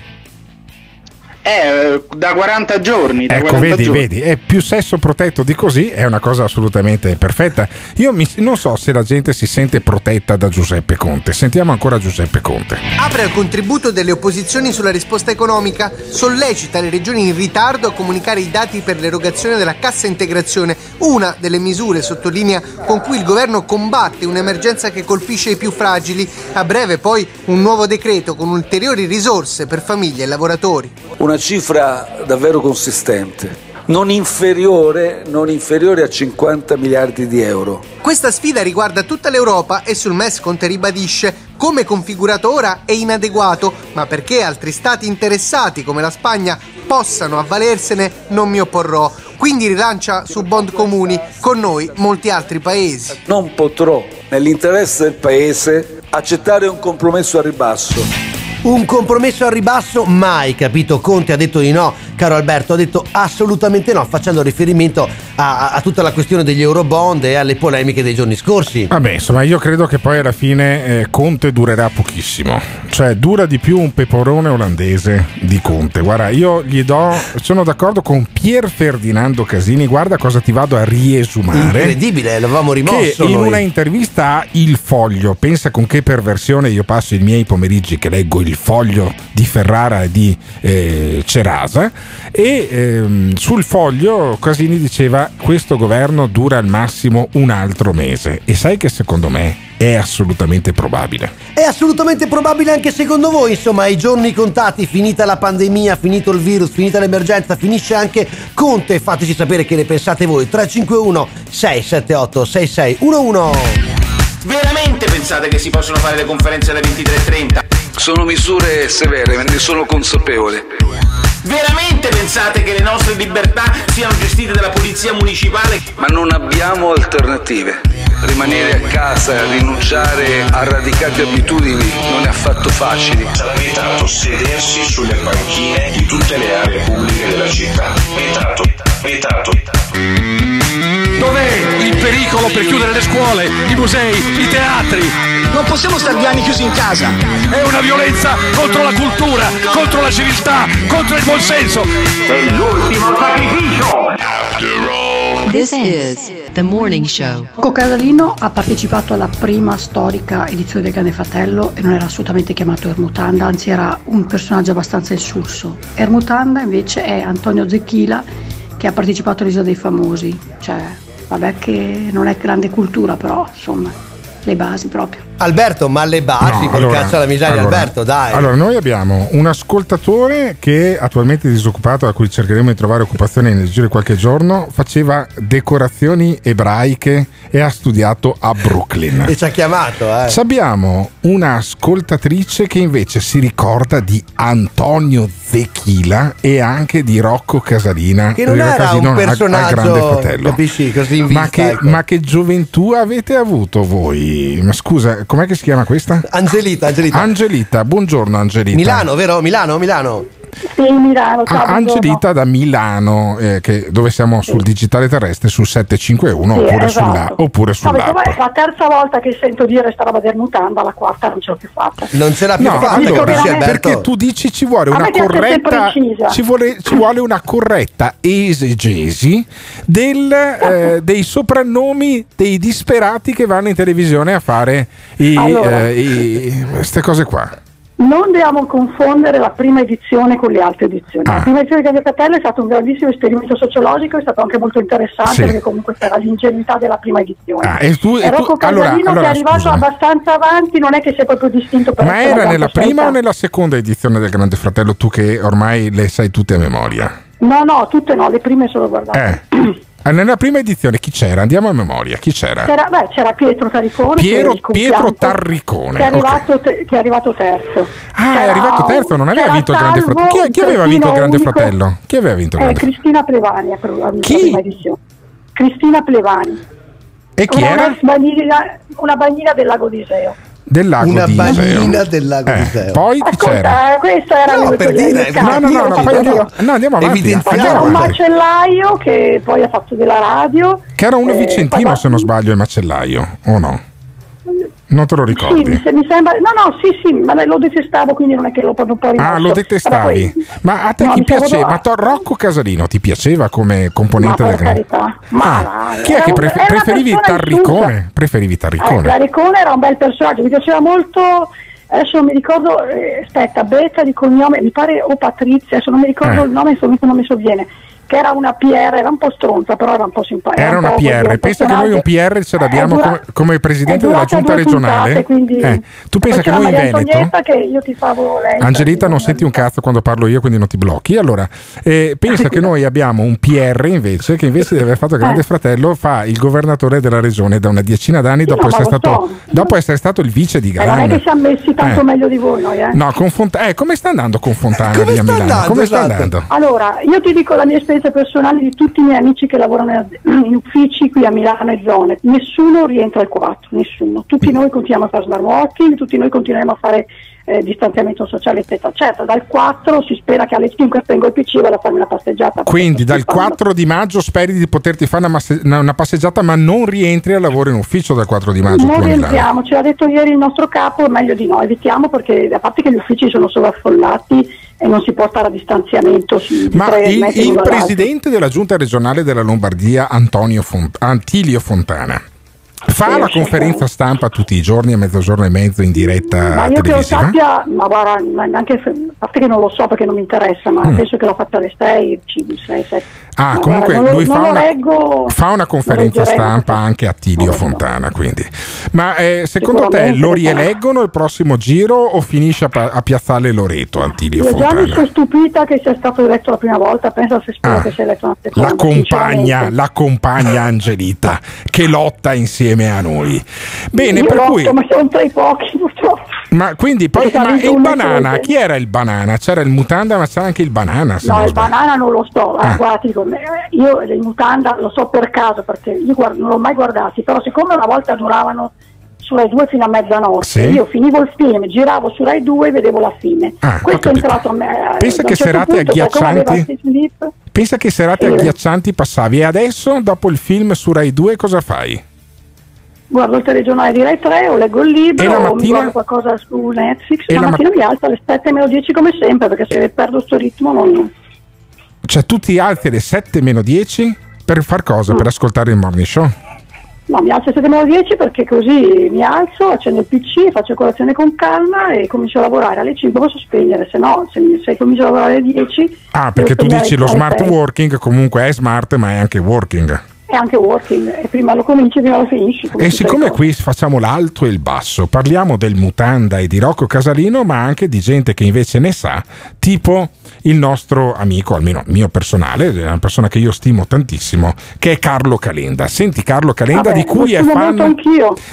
Eh, da 40 giorni. Da Ecco, 40 vedi, giorni. vedi, è più sesso protetto di così, è una cosa assolutamente perfetta. Io mi- non so se la gente si sente protetta da Giuseppe Conte. Sentiamo ancora Giuseppe Conte. Apre al contributo delle opposizioni sulla risposta economica, sollecita le regioni in ritardo a comunicare i dati per l'erogazione della cassa integrazione, una delle misure, sottolinea, con cui il governo combatte un'emergenza che colpisce i più fragili. A breve poi un nuovo decreto con ulteriori risorse per famiglie e lavoratori. Una cifra davvero consistente, non inferiore, non inferiore a 50 miliardi di euro. Questa sfida riguarda tutta l'Europa e sul MES Conte ribadisce come configurato ora è inadeguato, ma perché altri stati interessati come la Spagna possano avvalersene non mi opporrò. Quindi rilancia su bond comuni, con noi molti altri paesi. Non potrò, nell'interesse del Paese, accettare un compromesso a ribasso. Un compromesso al ribasso mai, capito? Conte ha detto di no, caro Alberto, ha detto assolutamente no, facendo riferimento a, a- tutta la questione degli eurobond e alle polemiche dei giorni scorsi. Vabbè, insomma, io credo che poi alla fine eh, Conte durerà pochissimo. Cioè, dura di più un peperone olandese di Conte. Guarda, io gli do. Sono d'accordo con Pier Ferdinando Casini. Guarda cosa ti vado a riesumare. Incredibile, l'avevamo rimosso. Che in noi. una intervista a Il Foglio, pensa con che perversione io passo i miei pomeriggi che leggo Il Foglio di Ferrara e di eh, Cerasa. E ehm, sul foglio Casini diceva: Questo governo dura al massimo un altro mese. E sai che secondo me è assolutamente probabile. È assolutamente probabile anche secondo voi, insomma, ai giorni contati, finita la pandemia, finito il virus, finita l'emergenza, finisce anche Conte. Fateci sapere che ne pensate voi. 351 678 6611. Veramente pensate che si possono fare le conferenze alle 23.30? Sono misure severe, me ne sono consapevole. Veramente pensate che le nostre libertà siano gestite dalla polizia municipale? Ma non abbiamo alternative. Rimanere a casa, rinunciare a radicate abitudini non è affatto facile. Sarà vietato sedersi sulle panchine di tutte le aree pubbliche della città. Vietato, vietato. Dov'è il pericolo per chiudere le scuole, i musei, i teatri? Non possiamo star due anni chiusi in casa. È una violenza contro la cultura, contro la civiltà, contro il buonsenso. È l'ultimo sacrificio! This is the morning show. Rocco Casalino ha partecipato alla prima storica edizione del Grande Fratello e non era assolutamente chiamato Ermutanda, anzi era un personaggio abbastanza insulso. Ermutanda invece è Antonio Zecchila che ha partecipato all'Isola dei Famosi, cioè vabbè che non è grande cultura però insomma le basi proprio. Alberto, ma le basi, No, col cazzo alla miseria, allora- Alberto, dai. Allora, noi abbiamo un ascoltatore che attualmente è disoccupato, a cui cercheremo di trovare occupazione nel giro di qualche giorno, faceva decorazioni ebraiche e ha studiato a Brooklyn. E ci ha chiamato, eh. Abbiamo una ascoltatrice che invece si ricorda di Antonio Zechila e anche di Rocco Casalina. Che non Era Casino un a- a personaggio, Grande Fratello. capisci, così in vista, ma, che, ecco. ma che gioventù avete avuto voi? Ma scusa, com'è che si chiama questa? Angelita, Angelita. Angelita, buongiorno Angelita. Milano, vero? Milano, Milano. Sì, Milano, ciao, Ah. Angelita da Milano, eh, che- dove siamo sul digitale terrestre sul 751 Sì, oppure, esatto. sulla, oppure sull'app. è la terza volta che sento dire sta roba del mutanda, la quarta non ce l'ho più fatta. Non ce l'ha più No, fatta, allora, Alberto? perché tu dici ci vuole una corretta ci vuole, ci vuole una corretta esegesi del, eh, [LAUGHS] dei soprannomi dei disperati che vanno in televisione a fare Allora. queste cose qua. Non dobbiamo confondere la prima edizione con le altre edizioni. Ah. La prima edizione di Grande Fratello è stato un grandissimo esperimento sociologico, è stato anche molto interessante Sì. perché comunque c'era l'ingenuità della prima edizione. Ah, e tu- e E tu- Rocco allora- allora, che è arrivato scusami. abbastanza avanti, non è che si è proprio distinto per Ma era nella prima o scelta. nella seconda edizione del Grande Fratello, tu che ormai le sai tutte a memoria? No, no, tutte no, le prime sono guardate. Eh. [CLEARS THROAT] Ah, Nella prima edizione chi c'era? Andiamo a memoria, chi c'era? C'era, beh, c'era Pietro Tarricone. Piero- è Pietro Tarricone, Che è, arrivato te- che è arrivato terzo. Ah, è C'era- arrivato terzo, non aveva vinto il Grande Fratello. Chi, chi aveva vinto il Grande unico, Fratello? Chi aveva vinto il eh, Grande Fratello? Cristina Plevani Chi? Cristina Plevani. E chi una, era? bagnina, una bagnina del lago d'Iseo. Del lago Una di Iseo. bagnina del lago Eh, di Iseo. Poi? Ascolta, eh, questo era No, per dire, no, No, no, no, poi andiamo, no, andiamo avanti. Evidenziamo. C'era Andiamo un macellaio che poi ha fatto della radio. Che era uno Eh, vicentino, se non sbaglio, il macellaio, o no? Non te lo Sì, ricordi? se- mi sembra. No, no, sì, sì, ma lo detestavo, quindi non è che l'ho proprio un po' rimosso. Ah, lo detestavi. poi- Ma a te No, chi piaceva? Ma to- Rocco Casalino ti piaceva come componente Ma del carità. Ma Ah, Chi è che una preferivi Tarricone? Preferivi Eh, Tarricone? Laricone era un bel personaggio, mi piaceva molto. Adesso non mi ricordo, eh, aspetta, Betta di cognome, mi pare o Patrizia, adesso non mi ricordo Eh. il nome, in questo momento non mi sovviene, che era una PR, era un po' stronza, però era un po' simpatica. Era una PR, pensa che noi un PR ce l'abbiamo come, come presidente della giunta regionale. Quindi Eh, tu pensa che noi in Veneto, Antonietta che io ti favo lei. Angelita non senti un cazzo quando parlo io, quindi non ti blocchi. Allora, eh, pensa che noi abbiamo un PR invece, che invece di aver fatto Grande Eh. Fratello, fa il governatore della regione da una decina d'anni dopo, no, essere, stato, so. dopo essere stato il vice di Eh, non è che siamo messi tanto Eh. meglio di voi noi, eh. No, con Font- eh, come sta andando con Fontana Come lì a sta Milano? andando, come sta esatto. andando? Allora, io ti dico la mia esperienza personale di tutti i miei amici che lavorano [CLEARS THROAT] in, uffici qui a Milano e zone. Nessuno rientra al 4, nessuno. Tutti noi continuiamo a fare smart working, tutti noi continuiamo a fare eh, distanziamento sociale, eccetera. Certo, dal 4 si spera che alle 5 spengo il PC e vado a fare una passeggiata. Quindi dal 4 di maggio speri di poterti fare una, masse- una- passeggiata, ma non rientri al lavoro in ufficio dal 4 di maggio. Non rientriamo, ce l'ha detto ieri il nostro capo, meglio di no, evitiamo perché a parte che gli uffici sono sovraffollati e non si può stare a distanziamento di Ma il, il presidente della giunta regionale della Lombardia, Antonio Font- Antilio Fontana, fa la conferenza stampa tutti i giorni a mezzogiorno e mezzo in diretta Ma io che lo sappia, ma guarda, ma neanche, a parte che non lo so perché non mi interessa, ma penso che l'ho fatta alle 6, 5, 6, 7. Mm. Ah, Ma comunque guarda, lo- lui non fa lo una, leggo, fa una conferenza lo stampa anche a Tilio Fontana. Quindi. Ma eh, secondo te lo rieleggono il prossimo giro o finisce a, pa- a Piazzale Loreto Antilio Io già mi Fontana? sono stupita che sia stato eletto la prima volta, penso se spero Ah, che sia eletto una seconda. La compagna, la compagna Angelita che lotta insieme a noi. Bene, Io per lotto, cui. ma sono tra i pochi purtroppo. Ma quindi poi ma il banana, chi era il banana? C'era il mutanda, ma c'era anche il banana. No, il sbaglio. banana non lo so, Ah. eh, guarda, io le mutanda lo so per caso perché io guarda, non l'ho mai guardati, però siccome una volta duravano su Rai 2 fino a mezzanotte, Sì. io finivo il film, giravo su Rai 2 e vedevo la fine. Ah, Questo è entrato a me. eh, Pensa che certo serate punto, agghiaccianti. Pensa che serate Sì. agghiaccianti passavi e adesso, dopo il film su Rai 2, cosa fai? Guardo il telegiornale di Rai 3 o leggo il libro o mi guardo qualcosa su Netflix. E la la mattina mi alzo alle 7 meno 10 come sempre perché se perdo sto ritmo non... Cioè, tu ti alzi alle 7 meno 10 per far cosa? Mm. Per ascoltare il morning show? No, mi alzo alle 7 meno 10 perché così mi alzo, accendo il PC, faccio colazione con calma e comincio a lavorare. Alle 5 posso spegnere, se no, se, se comincio a lavorare alle 10... Ah, perché tu dici lo smart 6. working comunque è smart, ma è anche working. È anche working, e prima lo cominci, prima lo finisci. E siccome qui facciamo l'alto e il basso, parliamo del mutanda e di Rocco Casalino, ma anche di gente che invece ne sa, tipo il nostro amico, almeno mio personale, una persona che io stimo tantissimo, che è Carlo Calenda. Senti Carlo Calenda Vabbè, di, cui fan,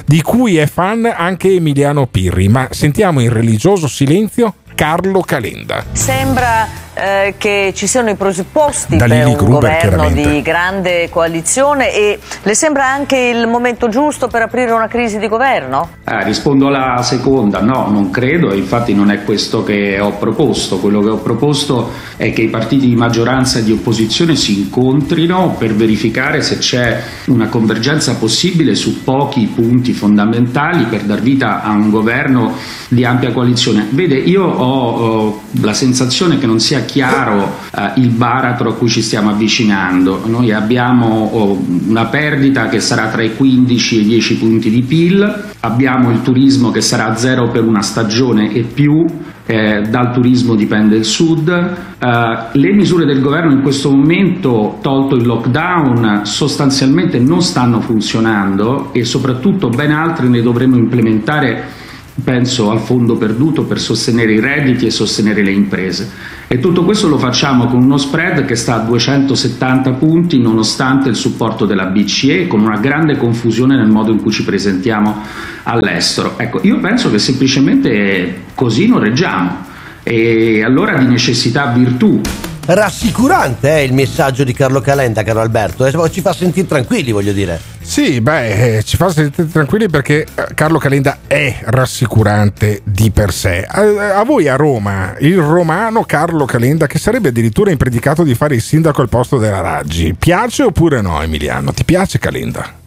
di cui è fan anche Emiliano Pirri, ma sentiamo in religioso silenzio Carlo Calenda. Sembra eh, che ci siano i presupposti Da per Lili un Gruber, governo di grande coalizione e le sembra anche il momento giusto per aprire una crisi di governo? Ah, rispondo alla seconda, no, non credo infatti non è questo che ho proposto. Quello che ho proposto è che i partiti di maggioranza e di opposizione si incontrino per verificare se c'è una convergenza possibile su pochi punti fondamentali per dar vita a un governo di ampia coalizione. Vede, io ho, ho la sensazione che non sia chiaro eh, il baratro a cui ci stiamo avvicinando. Noi abbiamo oh, una perdita che sarà tra i 15 e i 10 punti di PIL, abbiamo il turismo che sarà a zero per una stagione e più eh, dal turismo dipende il sud, eh, le misure del governo in questo momento, tolto il lockdown, sostanzialmente non stanno funzionando e soprattutto ben altre ne dovremo implementare penso al fondo perduto per sostenere i redditi e sostenere le imprese. E tutto questo lo facciamo con uno spread che sta a 270 punti nonostante il supporto della BCE, con una grande confusione nel modo in cui ci presentiamo all'estero. Ecco, io penso che semplicemente così non reggiamo e allora di necessità virtù. Rassicurante è il messaggio di Carlo Calenda, caro Alberto, eh, ci fa sentire tranquilli, voglio dire. Sì, beh, eh, ci fa sentire tranquilli perché eh, Carlo Calenda è rassicurante di per sé. A, a, voi a Roma, il romano Carlo Calenda, che sarebbe addirittura impredicato di fare il sindaco al posto della Raggi, piace oppure no, Emiliano? Ti piace Calenda?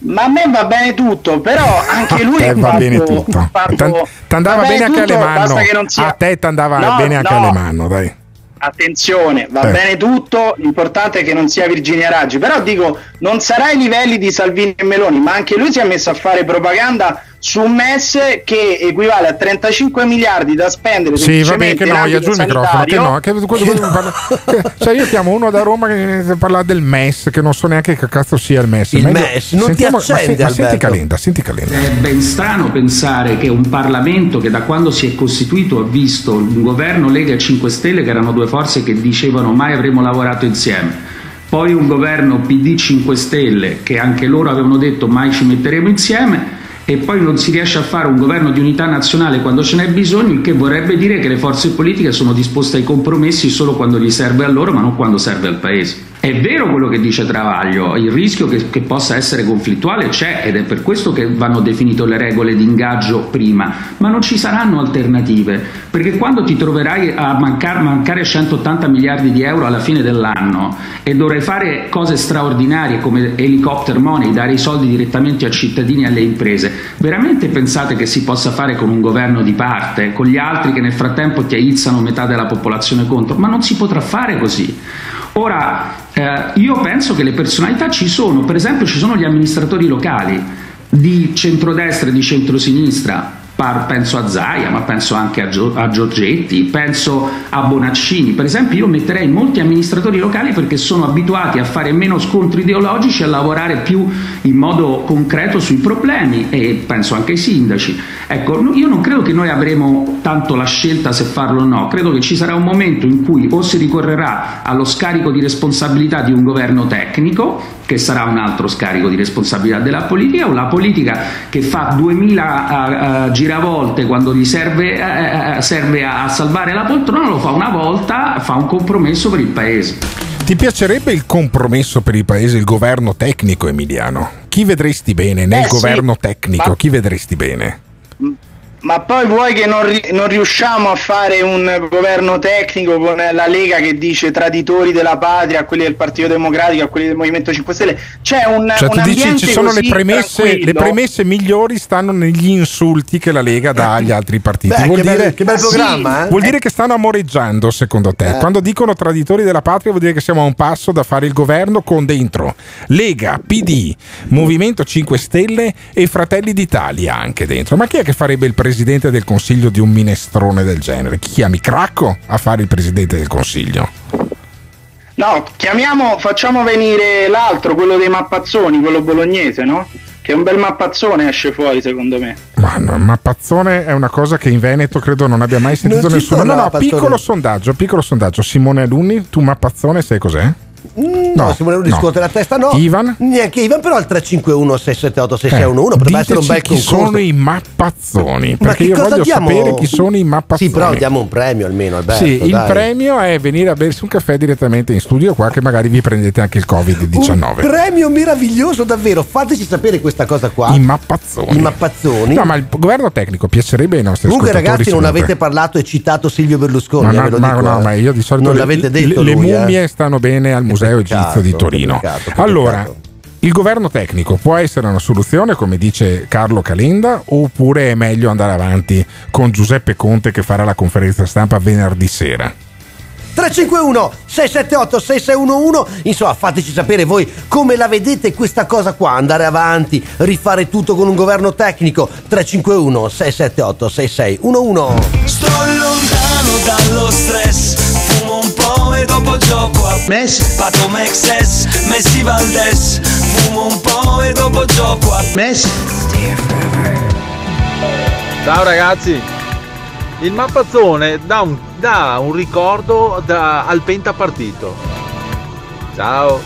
Ma a me va bene tutto, però anche [LAUGHS] lui a te va fatto, bene tutto. Fatto, T'andava bene, bene anche Alemanno. Sia... A te t'andava no, bene anche no. Alemanno, dai attenzione, va Eh. bene tutto, l'importante è che non sia Virginia Raggi, però dico, non sarà ai livelli di Salvini e Meloni, ma anche lui si è messo a fare propaganda su un MES che equivale a 35 miliardi da spendere Sì, va bene, semplicemente che in no, gli ambito aggiungi il microfono. Che no, che, quello- quello parla- che- [LAUGHS] cioè io chiamo uno da Roma che parla del MES, che non so neanche che cazzo sia il MES. Il Meglio- MES, non ti sentiamo- ma accende, se- ma senti. Calenda, senti Calenda. È ben strano pensare che un Parlamento che da quando si è costituito ha visto un governo Lega e 5 Stelle che erano due forze che dicevano mai avremmo lavorato insieme, poi un governo PD 5 Stelle che anche loro avevano detto mai ci metteremo insieme e poi non si riesce a fare un governo di unità nazionale quando ce n'è bisogno, il che vorrebbe dire che le forze politiche sono disposte ai compromessi solo quando gli serve a loro ma non quando serve al Paese. È vero quello che dice Travaglio, il rischio che, che possa essere conflittuale c'è ed è per questo che vanno definite le regole di ingaggio prima, ma non ci saranno alternative, perché quando ti troverai a mancar- mancare 180 miliardi di euro alla fine dell'anno e dovrai fare cose straordinarie come helicopter money, dare i soldi direttamente a cittadini e alle imprese, veramente pensate che si possa fare con un governo di parte, con gli altri che nel frattempo ti aizzano metà della popolazione contro? Ma non si potrà fare così. Ora, eh, io penso che le personalità ci sono, per esempio ci sono gli amministratori locali di centrodestra e di centrosinistra, par- penso a Zaia, ma penso anche a, Gio- a Giorgetti, penso a Bonaccini. Per esempio io metterei molti amministratori locali perché sono abituati a fare meno scontri ideologici, a lavorare più in modo concreto sui problemi e penso anche ai sindaci. Ecco, io non credo che noi avremo tanto la scelta se farlo o no, credo che ci sarà un momento in cui o si ricorrerà allo scarico di responsabilità di un governo tecnico, che sarà un altro scarico di responsabilità della politica, o la politica che fa 2000 eh, eh, giravolte quando gli serve, eh, serve a, a salvare la poltrona, lo fa una volta, fa un compromesso per il paese. Ti piacerebbe il compromesso per il paese, il governo tecnico, Emiliano? Chi vedresti bene nel Eh, sì. governo tecnico? Ma- Chi vedresti bene? Mm. Ma poi vuoi che non, ri- non riusciamo a fare un governo tecnico con la Lega che dice traditori della patria, a quelli del Partito Democratico, a quelli del Movimento 5 Stelle? C'è un, Cioè, un tu dici ci sono le premesse, le premesse migliori stanno negli insulti che la Lega dà agli altri partiti. Beh, vuol che bel- dire, che bel programma, eh? vuol dire che stanno amoreggiando, secondo te. Eh. Quando dicono traditori della patria, vuol dire che siamo a un passo da fare il governo con dentro Lega, PD, Movimento 5 Stelle e Fratelli d'Italia anche dentro. Ma chi è che farebbe il presidente del consiglio di un minestrone del genere? Chi chiami Cracco a fare il presidente del consiglio? No, chiamiamo, facciamo venire l'altro, quello dei mappazzoni, quello bolognese, no? Che un bel mappazzone esce fuori secondo me. Ma no, Mappazzone è una cosa che in Veneto credo non abbia mai sentito Non nessuno. No, no, piccolo sondaggio, piccolo sondaggio. Simone Alunni, tu Mappazzone sai cos'è? Mm, No, No, Simone Ludi no. scuote la testa, no. Ivan? Neanche Ivan, però il 351 678 6611 potrebbe essere un Eh, bel chi concorso. sono i mappazzoni Ma perché io voglio diamo? sapere chi sono i mappazzoni Sì, però diamo un premio almeno, Alberto. Sì, il dai. premio è venire a bersi un caffè direttamente in studio qua che magari vi prendete anche il Covid-19 Un premio meraviglioso, davvero. Fateci sapere questa cosa qua. i mappazzoni I mappazzoni. no ma il governo tecnico piacerebbe ai nostri Comunque, ragazzi, non avete parlato e citato Silvio Berlusconi. Ma, eh, ma dico, no, eh. ma io di solito non le, l'avete le- detto. le lui, eh. mummie stanno bene al Museo peccato, Egizio di Torino. peccato, allora, peccato. il governo tecnico può essere una soluzione, come dice Carlo Calenda, oppure è meglio andare avanti con Giuseppe Conte che farà la conferenza stampa venerdì sera? 351 678 6611 insomma fateci sapere voi come la vedete questa cosa qua andare avanti rifare tutto con un governo tecnico 351 678 6611 Sto lontano dallo stress e dopo gioco a MES Pato Mexes, Messi Valdes Fumo un po' e dopo gioco a MES Ciao ragazzi, il mappazzone dà un, dà un ricordo da- al pentapartito. Ciao.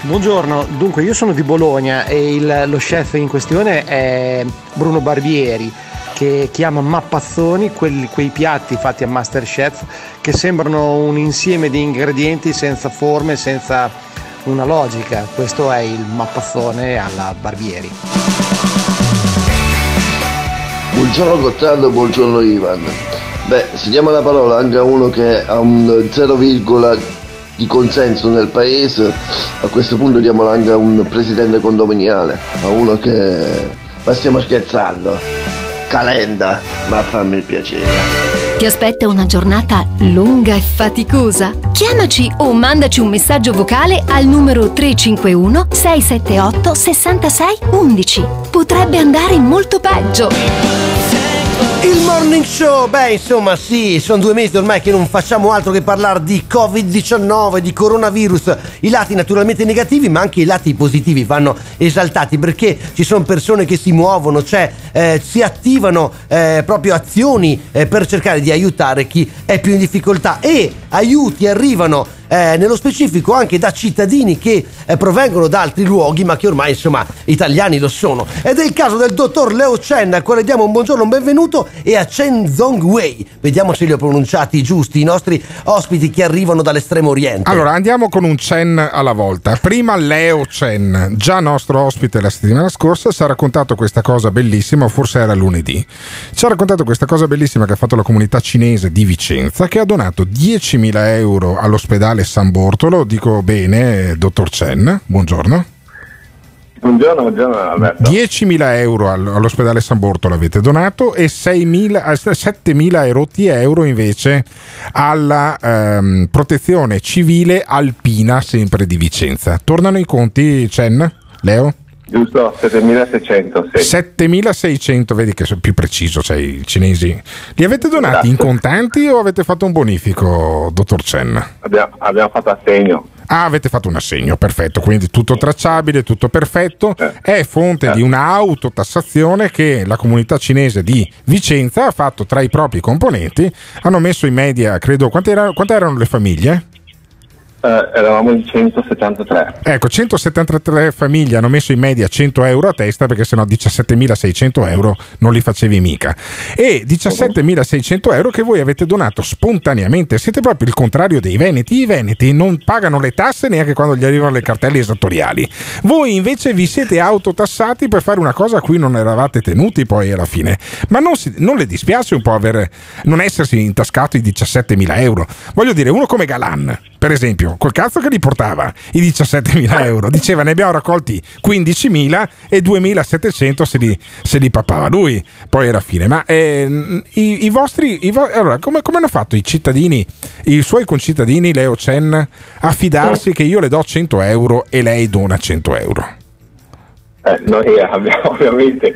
Buongiorno, dunque io sono di Bologna e il- lo chef in questione è Bruno Barbieri che chiama mappazzoni quelli- quei piatti fatti a Masterchef che sembrano un insieme di ingredienti senza forme, senza una logica. Questo è il mappazzone alla Barbieri. Buongiorno Gottardo, buongiorno Ivan. Beh, si diamo la parola anche a uno che ha un 0, di consenso nel paese, a questo punto diamola anche a un presidente condominiale, a uno che... ma stiamo scherzando. Calenda, ma fammi il piacere. Ti aspetta una giornata lunga e faticosa? Chiamaci o mandaci un messaggio vocale al numero 351 678 66 11. Potrebbe andare molto peggio. Il morning show, beh insomma sì, sono due mesi ormai che non facciamo altro che parlare di Covid-19, di coronavirus, i lati naturalmente negativi ma anche i lati positivi vanno esaltati perché ci sono persone che si muovono, cioè eh, si attivano eh, proprio azioni eh, per cercare di aiutare chi è più in difficoltà. E aiuti arrivano eh, nello specifico anche da cittadini che eh, provengono da altri luoghi ma che ormai insomma italiani lo sono. Ed è il caso del dottor Leo Chen a cui diamo un buongiorno un benvenuto e a Chen vediamo se li ho pronunciati giusti i nostri ospiti che arrivano dall'estremo oriente Allora andiamo con un Chen alla volta. Prima Leo Chen, già nostro ospite la settimana scorsa, ci ha raccontato questa cosa bellissima, forse era lunedì. Ci ha raccontato questa cosa bellissima che ha fatto la comunità cinese di Vicenza, che ha donato 10.000 euro all'ospedale San Bortolo. Dico bene, dottor Chen, buongiorno. Buongiorno, buongiorno Alberto. 10.000 euro all- all'ospedale San Bortolo avete donato e 6.000 eh, 7.000 erotti euro invece alla ehm, protezione civile alpina sempre di Vicenza. Tornano i conti, Chen? Leo? Giusto, 7600, sì. 7600, vedi che sono più preciso, cioè i cinesi. Li avete donati in contanti o avete fatto un bonifico, dottor Chen? Abbiamo, abbiamo fatto assegno. Ah, avete fatto un assegno, perfetto, quindi tutto tracciabile, tutto perfetto. È fonte di un'autotassazione che la comunità cinese di Vicenza ha fatto tra i propri componenti. Hanno messo in media, credo, quante, era- quante erano le famiglie? Eh, eravamo in 173. Ecco, 173 famiglie hanno messo in media 100 euro a testa perché sennò 17.600 euro non li facevi mica. E 17.600 euro che voi avete donato spontaneamente. Siete proprio il contrario dei veneti. I veneti non pagano le tasse neanche quando gli arrivano le cartelle esattoriali. Voi invece vi siete autotassati per fare una cosa a cui non eravate tenuti poi alla fine. Ma non, si- non le dispiace un po' avere, non essersi intascato i 17.000 euro? Voglio dire, uno come Galan, per esempio, col cazzo che li portava i 17.000 euro, diceva ne abbiamo raccolti 15.000 e 2.700 se li, se li pappava lui, poi era fine. Ma ehm, i, i vostri, i vo- allora, come, come hanno fatto i cittadini, i suoi concittadini, Leo Chen, a fidarsi che io le do 100 euro e lei dona 100 euro? Eh, noi abbiamo ovviamente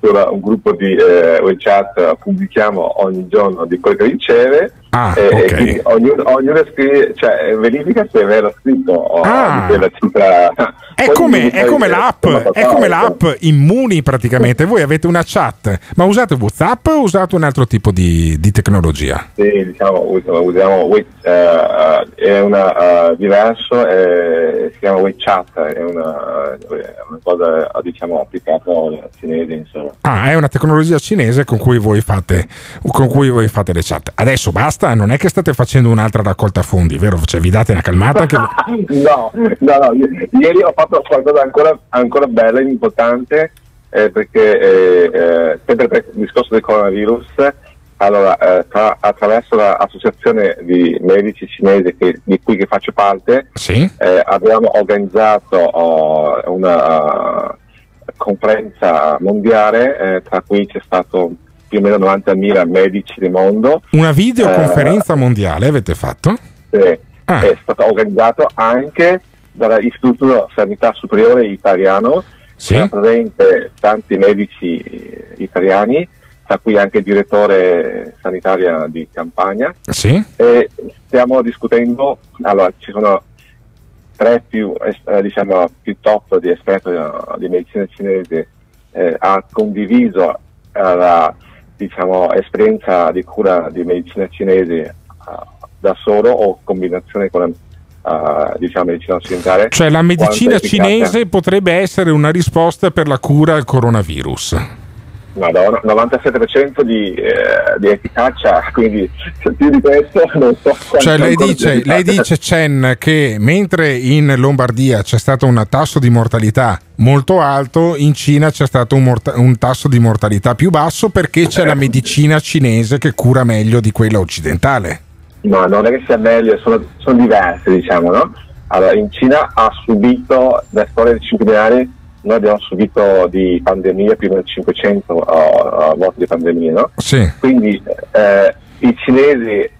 sua- un gruppo di eh, WeChat, eh, pubblichiamo ogni giorno di quello che riceve Ah, e, e ok. quindi ognuno, ognuno scrive, cioè verifica se è vero scritto o Ah. di quella cifra. È come, è come eh, l'app, è come l'app Immuni praticamente. Voi avete una chat, ma usate WhatsApp o usate un altro tipo di, di tecnologia? Sì, diciamo, us- usiamo eh, eh, è una eh, diverso, eh, si chiama WeChat, è una, eh, una cosa diciamo applicata al cinese insomma. Ah, è una tecnologia cinese con cui voi fate, con cui voi fate le chat. Adesso basta, non è che state facendo un'altra raccolta fondi, vero? Cioè, vi date una calmata che... [LAUGHS] no, no, no, i- ieri ho fatto qualcosa ancora, ancora bello, importante, eh, perché eh, eh, sempre per il discorso del coronavirus, allora, eh, tra- attraverso l'associazione di medici cinesi che- di cui che faccio parte, eh, abbiamo organizzato oh, una eh, conferenza mondiale, eh, tra cui c'è stato più o meno 90.000 medici del mondo. Una videoconferenza mondiale avete fatto? Sì, è stato organizzato anche dall'Istituto Sanità Superiore Italiano, Sì. sono presente tanti medici italiani tra cui anche il direttore sanitario di campagna. Sì. E stiamo discutendo, allora ci sono tre più, eh, diciamo, più top di esperti eh, di medicina cinese, eh, ha condiviso eh, la diciamo, esperienza di cura di medicina cinese eh, da solo o combinazione con la eh, diciamo, medicina occidentale. Cioè la medicina cinese potrebbe essere una risposta per la cura al coronavirus. Madonna, 97% di, eh, di efficacia, [LAUGHS] quindi se più di questo non so Cioè lei dice, lei dice Chen che mentre in Lombardia c'è stato un tasso di mortalità molto alto, in Cina c'è stato un, morta- un tasso di mortalità più basso perché c'è la medicina cinese che cura meglio di quella occidentale. No, non è che sia meglio, sono, sono diverse, diciamo, no? Allora, in Cina ha subito, nella storia dei 5 anni, noi abbiamo subito di pandemia più di 500 uh, uh, volte di pandemia, no? Sì. Quindi eh, i cinesi,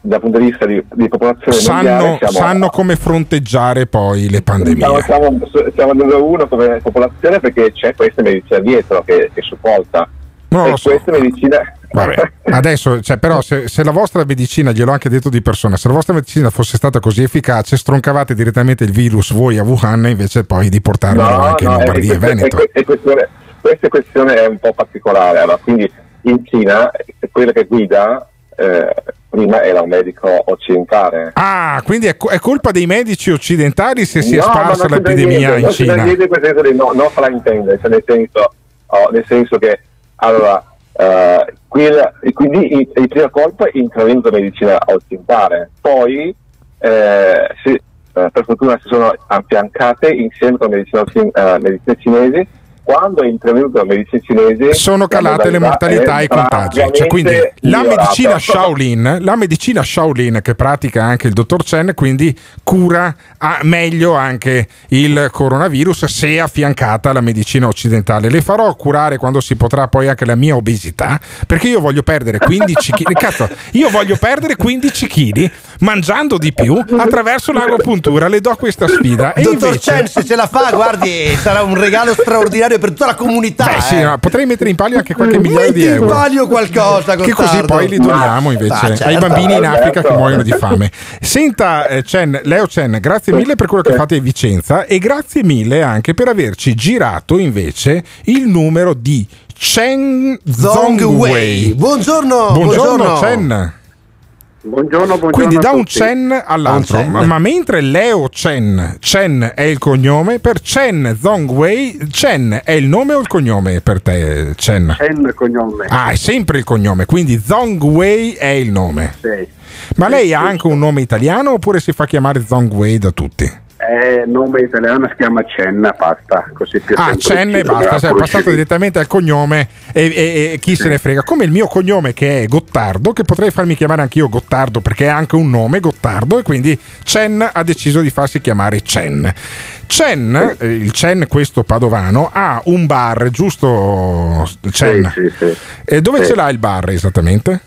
dal punto di vista di, di popolazione Sanno, mondiale, sanno come fronteggiare poi le pandemie. siamo, siamo, numero uno come popolazione perché c'è questa medicina dietro che, che supporta. No, e so. questa medicina... Vabbè, adesso, cioè, però, se, se la vostra medicina, gliel'ho anche detto di persona, se la vostra medicina fosse stata così efficace, stroncavate direttamente il virus voi a Wuhan invece poi di portarlo anche in è- Lombardia e è- Veneto. è- è questione- questa questione è un po' particolare. Allora, quindi in Cina eh, quello che guida eh, prima era un medico occidentale. Ah, quindi è, è colpa dei medici occidentali se si è No, ma sparsa l'epidemia niente, in Cina. niente in quel senso di no, non farà intendere, cioè nel senso, oh, nel senso che allora, eh, quel- e quindi il, il primo colpo è intervenuto in medicina occidentale, poi eh, si- eh, per fortuna si sono affiancate insieme con medicina, eh, medicina cinese. Quando è intervenuto la medicina cinese Sono calate le mortalità e i contagi. Cioè, quindi la medicina Shaolin, la medicina Shaolin che pratica anche il dottor Chen, quindi cura meglio anche il coronavirus se affiancata alla medicina occidentale. Le farò curare quando si potrà poi anche la mia obesità, perché io voglio perdere 15 kg. [LAUGHS] Cazzo, io voglio perdere 15 kg mangiando di più attraverso l'agopuntura. Le do questa sfida. E Dottor invece, Chen, se ce la fa, guardi, sarà un regalo straordinario per tutta la comunità. Beh, sì, eh. no, potrei mettere in palio anche qualche migliaio di Metti in euro. palio qualcosa, Che così poi li doniamo invece Ah, certo. ai bambini in Africa che Certo. muoiono di fame. Senta, eh, Chen, Leo Chen, grazie mille per quello che fate a Vicenza e grazie mille anche per averci girato invece il numero di Chen Zongwei. Buongiorno, buongiorno, buongiorno. Chen. Buongiorno, buongiorno. Quindi da un. Chen all'altro, Da un Chen. ma, ma mentre Leo Chen, Chen è il cognome, per Chen Zongwei, Chen è il nome o il cognome per te, Chen? Chen il cognome. Ah, è sempre il cognome, quindi Zongwei è il nome. Sì. Ma lei ha anche un nome italiano oppure si fa chiamare Zongwei da tutti? È nome italiano, si chiama Chen, basta. Così più Ah, Chen e basta, cioè, è passato conoscere. direttamente al cognome e, e- e chi se ne frega. Come il mio cognome che è Gottardo, che potrei farmi chiamare anch'io Gottardo perché è anche un nome, Gottardo, e quindi Chen ha deciso di farsi chiamare Chen. Chen, eh, il Chen questo padovano, ha un bar, giusto Chen? Sì, sì, sì. E dove Sì. ce l'ha il bar esattamente?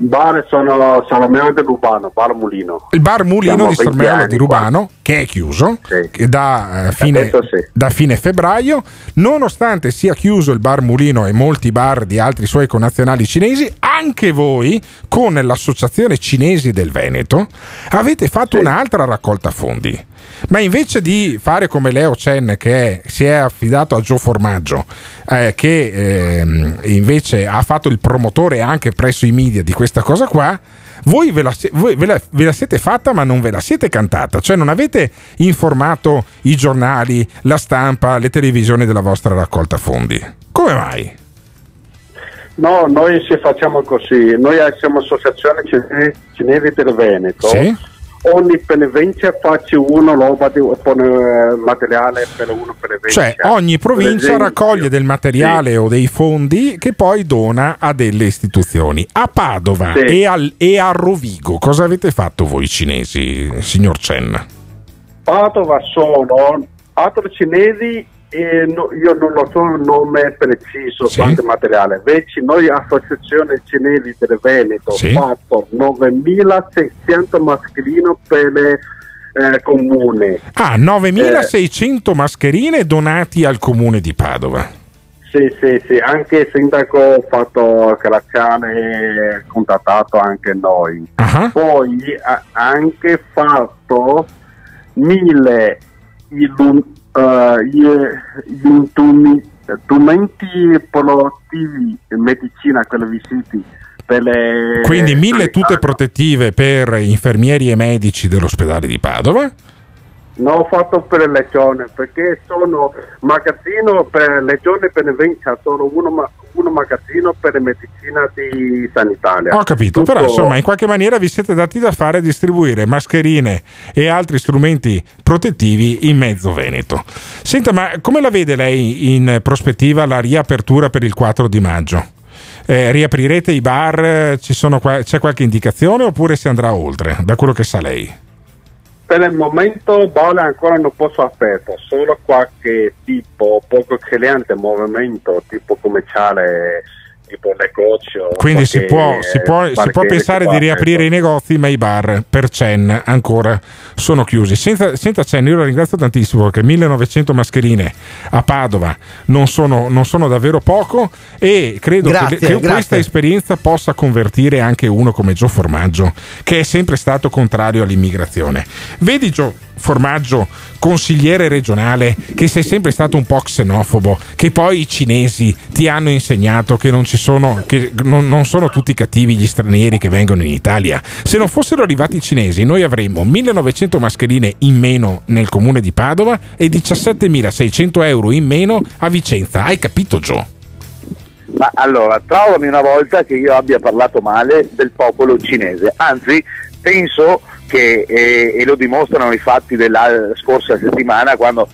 Bar sono Salomeo di Rubano, Bar Mulino. Il bar Mulino Siamo di 20 Sormelo anni di Rubano, che è chiuso che da, eh, fine, sì. da fine febbraio, nonostante sia chiuso il bar Mulino e molti bar di altri suoi connazionali cinesi, anche voi con l'Associazione Cinesi del Veneto avete fatto un'altra raccolta fondi. Ma invece di fare come Leo Chen che è- si è affidato a Gio Formaggio, eh, che ehm, invece ha fatto il promotore anche presso i media di questa cosa qua, voi, ve la, voi ve, la, ve la siete fatta ma non ve la siete cantata, cioè non avete informato i giornali, la stampa, le televisioni della vostra raccolta fondi. Come mai? No, noi ci facciamo così. Noi siamo associazione Cine- cinesi del Veneto. Sì. Ogni beneficenza faccio una roba di pone, eh, materiale per uno beneficenza. Cioè ogni provincia raccoglie del materiale o dei fondi che poi dona a delle istituzioni. A Padova Sì. e, al- e a Rovigo cosa avete fatto voi cinesi, signor Chen? Padova sono altri cinesi e no- io non lo so il nome preciso Sì. quanto materiale. Invece noi associazione cinesi del Veneto Sì. fatto 9600 mascherine per le eh, comune. Ah, 9600 mascherine donati al comune di Padova. Sì, sì, sì, anche il sindaco ha fatto Cracciane, contattato anche noi. Poi ha anche fatto mille illum- eh, gli- gli intumi- strumenti in medicina, quelli visiti per le... Quindi mille tute protettive per infermieri e medici dell'ospedale di Padova. No, ho fatto per le legioni perché sono magazzino per legioni e beneficenza, sono uno, ma- uno magazzino per medicina di sanitaria. Ho capito, Tutto- però insomma in qualche maniera vi siete dati da fare a distribuire mascherine e altri strumenti protettivi in mezzo Veneto. Senta, ma come la vede lei in prospettiva la riapertura per il 4 di maggio? Eh, riaprirete i bar? Ci sono qua- c'è qualche indicazione oppure si andrà oltre, da quello che sa lei? Per il momento Bolle ancora non posso aspettare, solo qualche tipo poco eccellente movimento tipo commerciale, tipo negozio. Quindi si può, si può- si può pensare di riaprire i negozi, ma i bar per Cen ancora sono chiusi. Senza, senza Cen, io la ringrazio tantissimo perché 1900 mascherine a Padova non sono, non sono davvero poco e credo Grazie, che, che questa esperienza possa convertire anche uno come Gio Formaggio, che è sempre stato contrario all'immigrazione. Vedi Gio Formaggio, consigliere regionale, che sei sempre stato un po' xenofobo, che poi i cinesi ti hanno insegnato che non ci sono, che non, non sono tutti cattivi gli stranieri che vengono in Italia. Se non fossero arrivati i cinesi, noi avremmo 1900 mascherine in meno nel comune di Padova e 17.600 euro in meno a Vicenza. Hai capito, Gio? Ma allora, trovami una volta che io abbia parlato male del popolo cinese, anzi penso che, eh, e lo dimostrano i fatti della scorsa settimana, quando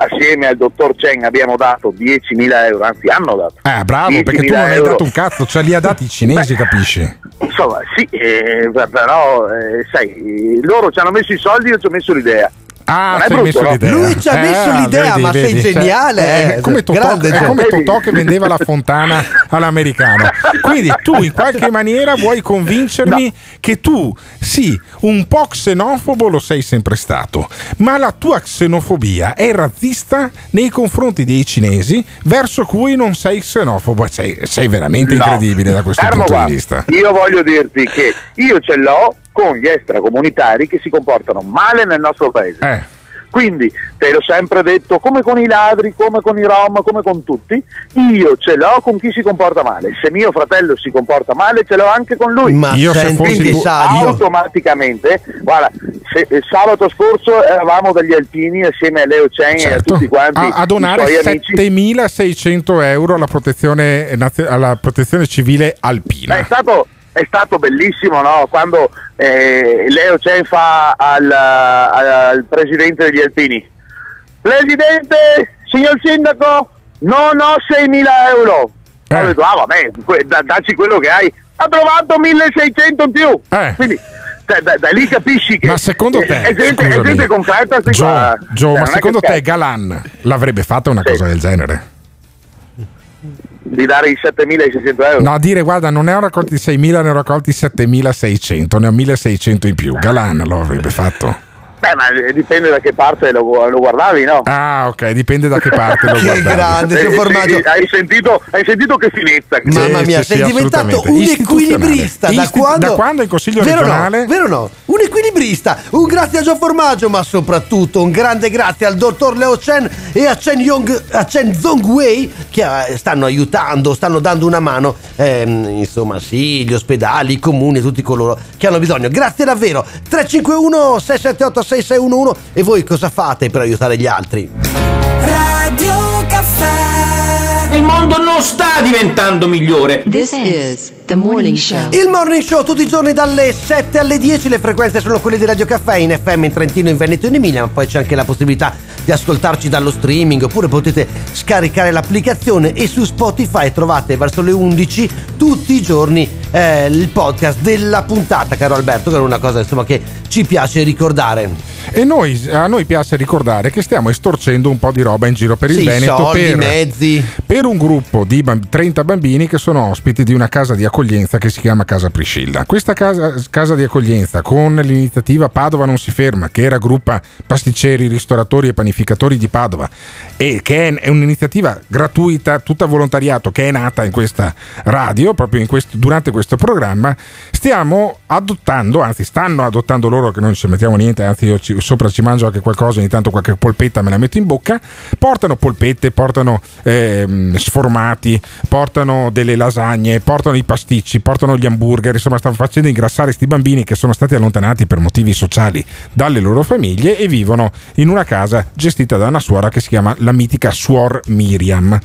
assieme al dottor Cheng abbiamo dato 10.000 euro, anzi hanno dato. Ah, bravo, perché tu 10.000 non hai euro. dato un cazzo, cioè li ha dati i cinesi, capisci? Insomma, sì, eh, però eh, sai, loro ci hanno messo i soldi, io ci ho messo l'idea. Ah, Non brutto, messo no? l'idea. Lui ci ha messo l'idea, ma sei cioè, geniale, è eh. come Totò, Grande è come Totò che vendeva la fontana all'americano. Quindi tu in qualche maniera vuoi convincermi che tu, sì, un po' xenofobo lo sei sempre stato, ma la tua xenofobia è razzista nei confronti dei cinesi verso cui non sei xenofobo. Sei, sei veramente No. incredibile da questo Fermo punto qua. di vista. Io voglio dirti che io ce l'ho con gli extracomunitari che si comportano male nel nostro paese. Eh. Quindi te l'ho sempre detto, come con i ladri, come con i rom, come con tutti, io ce l'ho con chi si comporta male. Se mio fratello si comporta male, ce l'ho anche con lui. Ma Io se senti, fossi Quindi tu- automaticamente, guarda, se- eh, sabato scorso eravamo degli alpini assieme a Leo Chen e a Certo. tutti quanti a, a donare suoi amici. 7600 euro alla protezione, nazio- alla protezione civile alpina. È stato, è stato bellissimo no? quando eh, Leo Chen fa al, al presidente degli Alpini. Presidente, signor sindaco, non ho 6.000 euro. Ho detto, ah vabbè, da- dacci quello che hai. Ha trovato 1.600 in più. Quindi da, da- da lì capisci che Ma secondo te, è, gente, è gente concreta. Gio. Gio, Cioè, ma secondo te. Galan l'avrebbe fatta una cosa del genere? Di dare i 7.600 euro? No, a dire guarda, non ne ho raccolti 6.000, ne ho raccolti 7.600, ne ho 1.600 in più. Galan lo avrebbe fatto. Beh, ma eh, dipende da che parte lo, lo guardavi, no? Ah, ok, dipende da che parte lo [LAUGHS] Che guardavi. grande, Eh, sì, formaggio. hai, sentito, hai sentito che finezza? che- Mamma mia, sei diventato un equilibrista da quando... da quando in consiglio vero regionale? No, vero no? Un equilibrista. Un grazie a Gio Formaggio, ma soprattutto un grande grazie al dottor Leo Chen e a Chen, Yong, a Chen Zongwei che eh, stanno aiutando, stanno dando una mano. ehm, insomma, sì, gli ospedali, i comuni, tutti coloro che hanno bisogno. Grazie davvero. 351 678 6611 e voi cosa fate per aiutare gli altri? Radio Caffè. Il mondo non sta diventando migliore. This is the morning show. Il morning show tutti i giorni dalle 7 alle 10, le frequenze sono quelle di Radio Caffè in FM in Trentino, in Veneto e in Emilia, ma poi c'è anche la possibilità di ascoltarci dallo streaming oppure potete scaricare l'applicazione e su Spotify trovate verso le 11 tutti i giorni eh, il podcast della puntata, caro Alberto, che è una cosa insomma che ci piace ricordare. E noi, a noi piace ricordare che stiamo estorcendo un po' di roba in giro per il Sì, Veneto soldi, per, mezzi. per un gruppo di bam- 30 bambini che sono ospiti di una casa di accoglienza che si chiama Casa Priscilla. Questa casa, casa di accoglienza con l'iniziativa Padova non si ferma, che raggruppa pasticceri, ristoratori e panificatori di Padova e che è, un'iniziativa gratuita, tutta volontariato, che è nata in questa radio, proprio questo- durante questo programma, stiamo adottando, anzi stanno adottando loro che non ci mettiamo niente, anzi io ci- sopra ci mangio anche qualcosa, ogni tanto qualche polpetta me la metto in bocca, portano polpette, portano ehm, sformati, portano delle lasagne, portano i pasticci, portano gli hamburger, insomma stanno facendo ingrassare questi bambini che sono stati allontanati per motivi sociali dalle loro famiglie e vivono in una casa gestita da una suora che si chiama la mitica Suor Miriam.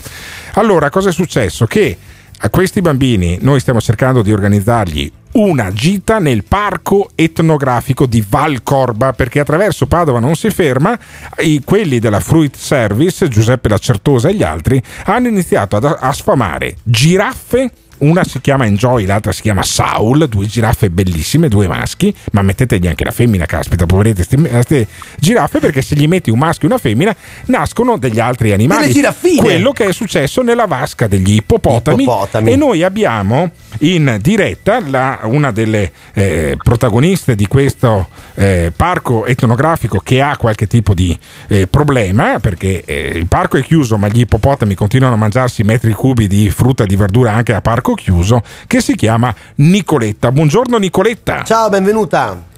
Allora, cosa è successo? Che a questi bambini noi stiamo cercando di organizzargli una gita nel parco etnografico di Valcorba perché attraverso Padova non si ferma i- quelli della Fruit Service Giuseppe Lacertosa e gli altri hanno iniziato ad- a sfamare giraffe una si chiama Enjoy, l'altra si chiama Saul, due giraffe bellissime, due maschi, ma mettetegli anche la femmina, caspita, poverete queste giraffe, perché se gli metti un maschio e una femmina nascono degli altri animali. Delle giraffine! Quello che è successo nella vasca degli ippopotami, Ippopotami. e noi abbiamo in diretta la- una delle eh, protagoniste di questo eh, parco etnografico che ha qualche tipo di eh, problema perché eh, il parco è chiuso ma gli ippopotami continuano a mangiarsi metri cubi di frutta e di verdura anche a parco chiuso che si chiama Nicoletta. Buongiorno Nicoletta. Ciao, benvenuta.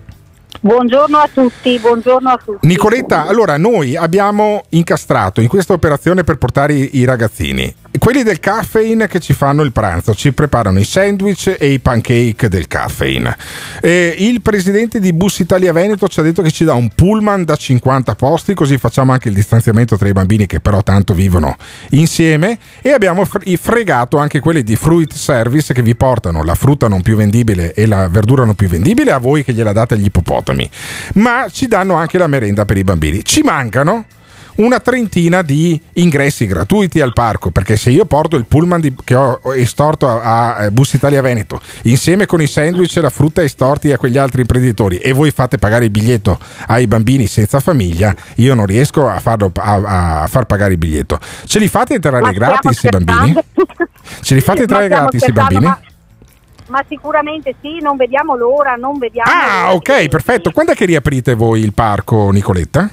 Buongiorno a tutti, buongiorno a tutti. Nicoletta, allora noi abbiamo incastrato in questa operazione per portare i, i ragazzini. Quelli del caffeine che ci fanno il pranzo, ci preparano i sandwich e i pancake del caffeine. Eh, il presidente di Bus Italia Veneto ci ha detto che ci dà un pullman da 50 posti, così facciamo anche il distanziamento tra i bambini che però tanto vivono insieme. E abbiamo fr- fregato anche quelli di Fruit Service che vi portano la frutta non più vendibile e la verdura non più vendibile a voi che gliela date agli ippopotami. Ma ci danno anche la merenda per i bambini. Ci mancano una trentina di ingressi gratuiti al parco perché se io porto il pullman di- che ho estorto a, a Bus Italia Veneto insieme con i sandwich e la frutta estorti a quegli altri imprenditori e voi fate pagare il biglietto ai bambini senza famiglia io non riesco a, farlo, a, a far pagare il biglietto ce li fate entrare gratis i bambini? ce li fate entrare gratis i bambini? Ma, ma sicuramente sì, non vediamo l'ora, non vediamo ah ok perfetto quando è che riaprite voi il parco Nicoletta?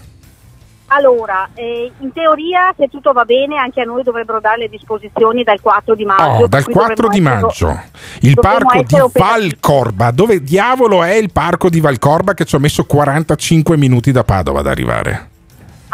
Allora, eh, in teoria, se tutto va bene, anche a noi dovrebbero dare le disposizioni dal 4 di maggio. Oh, dal per cui 4 di maggio essere- il parco di. Valcorba dove diavolo è il parco di Valcorba che ci ho messo 45 minuti da Padova ad arrivare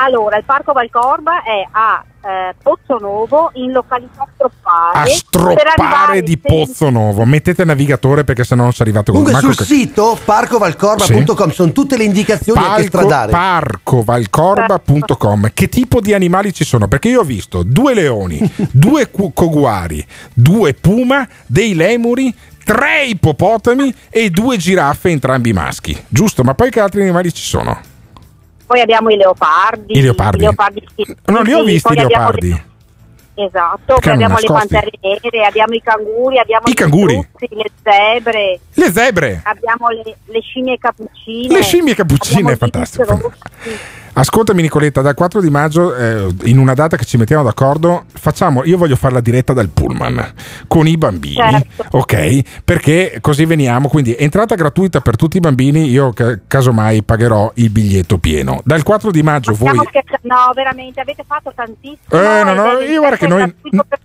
Allora, il Parco Valcorba è a eh, Pozzo Novo, in località Stroppare. a Per stroppare arrivare di Pozzo Nuovo mettete navigatore perché sennò non ci arrivate con Comunque sul che- sito parcovalcorba.com sono tutte le indicazioni anche Palco, stradali. parcovalcorba.com che tipo di animali ci sono? Perché io ho visto due leoni, [LAUGHS] due cu- coguari, due puma, dei lemuri, tre ippopotami e due giraffe, entrambi maschi. Giusto? Ma poi che altri animali ci sono? Poi abbiamo i leopardi. I leopardi? sì, Non li ho visti i abbiamo leopardi. le- Esatto, poi abbiamo le nascosti? pantere nere, abbiamo i canguri, abbiamo I canguri? struzzi, le zebre, Le zebre! abbiamo le, le scimmie cappuccine. Le scimmie cappuccine, è fantastico. Ascoltami Nicoletta, dal 4 di maggio, eh, in una data che ci mettiamo d'accordo, facciamo, io voglio fare la diretta dal pullman con i bambini, Certo. ok? Perché così veniamo, quindi entrata gratuita per tutti i bambini, io ca- casomai pagherò il biglietto pieno. Dal 4 di maggio voi... Stiamo scherzando? No, veramente, avete fatto tantissimo. Eh, no, no, io guarda che noi... per-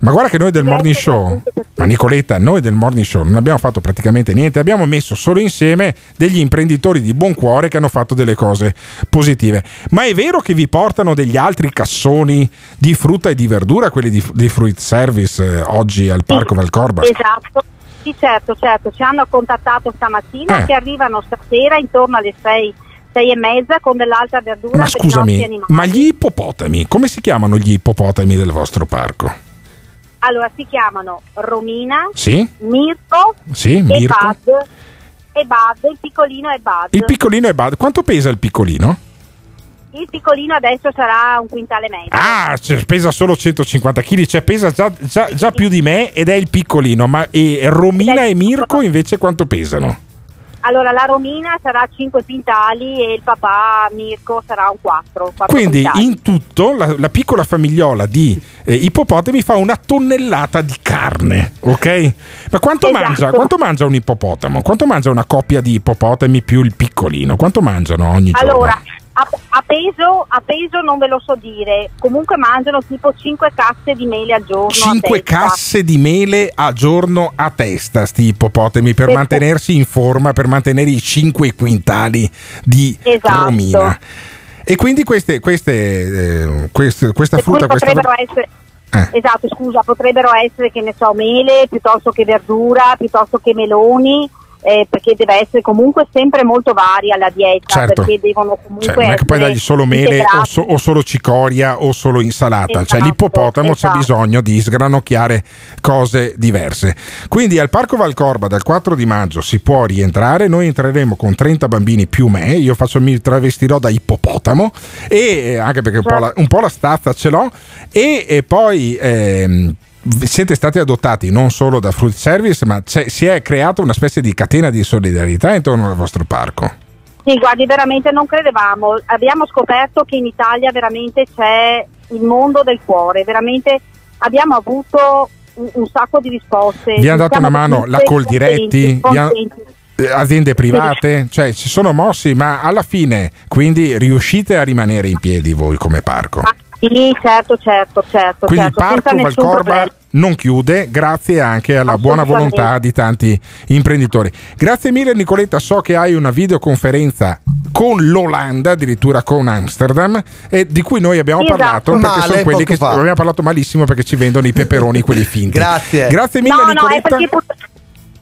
Ma guarda che noi del morning show, ma Nicoletta, noi del morning show non abbiamo fatto praticamente niente, abbiamo messo solo insieme degli imprenditori di buon cuore che hanno fatto delle cose positive. Ma è vero che vi portano degli altri cassoni di frutta e di verdura, quelli di, di Fruit Service eh, oggi al Parco Valcorba? Esatto. Sì, certo, certo, ci hanno contattato stamattina Eh. che arrivano stasera intorno alle 6, 6 e mezza con dell'altra verdura Ma scusami, ma gli ippopotami, come si chiamano gli ippopotami del vostro parco? Allora si chiamano Romina, Sì? Mirko, Sì, e Mirko. Bud. E Bud, il piccolino è Bud. Il piccolino è Bad. Quanto pesa il piccolino? Il piccolino adesso sarà un quintale e mezzo. Ah, cioè, pesa solo 150 kg, cioè pesa già, già- già più di me ed è il piccolino. Ma e Romina e Mirko invece quanto pesano? Allora, la Romina sarà 5 quintali e il papà Mirko sarà un 4. Quindi in tutto la, la piccola famigliola di eh, ippopotami fa una tonnellata di carne, ok? Ma quanto, Esatto. mangia, quanto mangia un ippopotamo? Quanto mangia una coppia di ippopotami più il piccolino? Quanto mangiano ogni giorno? A, a peso, a peso non ve lo so dire, comunque mangiano tipo 5 casse di mele al giorno. a 5 testa. casse di mele a giorno a testa, sti ippopotami, per Esatto. mantenersi in forma, per mantenere i 5 quintali di Esatto. romina. E quindi queste, queste, eh, queste- questa Per cui frutta, questa potrebbero essere, Eh. esatto, scusa, potrebbero essere che ne so, mele piuttosto che verdura, piuttosto che meloni. Eh, perché deve essere comunque sempre molto varia la dieta Certo. perché devono comunque Cioè, non è che puoi dargli solo mele o, so- o solo cicoria o solo insalata. cioè, Esatto, l'ippopotamo esatto. c'è bisogno di sgranocchiare cose diverse. Quindi al Parco Valcorba dal 4 di maggio si può rientrare. Noi entreremo con 30 bambini più me. Io faccio, mi travestirò da ippopotamo, e, eh, anche perché un po' la, un po' la stazza ce l'ho. E, e poi. ehm, siete stati adottati non solo da Fruit Service, ma si è creata una specie di catena di solidarietà intorno al vostro parco. Sì, guardi, veramente non credevamo. Abbiamo scoperto che in Italia veramente c'è il mondo del cuore, veramente abbiamo avuto un, un sacco di risposte. Vi hanno dato una mano la Coldiretti, ha- eh, aziende private, cioè si sono mossi, ma alla fine quindi riuscite a rimanere in piedi voi come parco. Sì, certo, certo, certo. Quindi certo, il parco Valcorba non chiude, grazie anche alla buona volontà di tanti imprenditori. Grazie mille Nicoletta, so che hai una videoconferenza con l'Olanda, addirittura con Amsterdam, e di cui noi abbiamo Esatto. parlato perché Male, sono quelli che fa. abbiamo parlato malissimo perché ci vendono i peperoni quelli [LAUGHS] finti. Grazie. Grazie mille No, no, è Nicoletta. perché,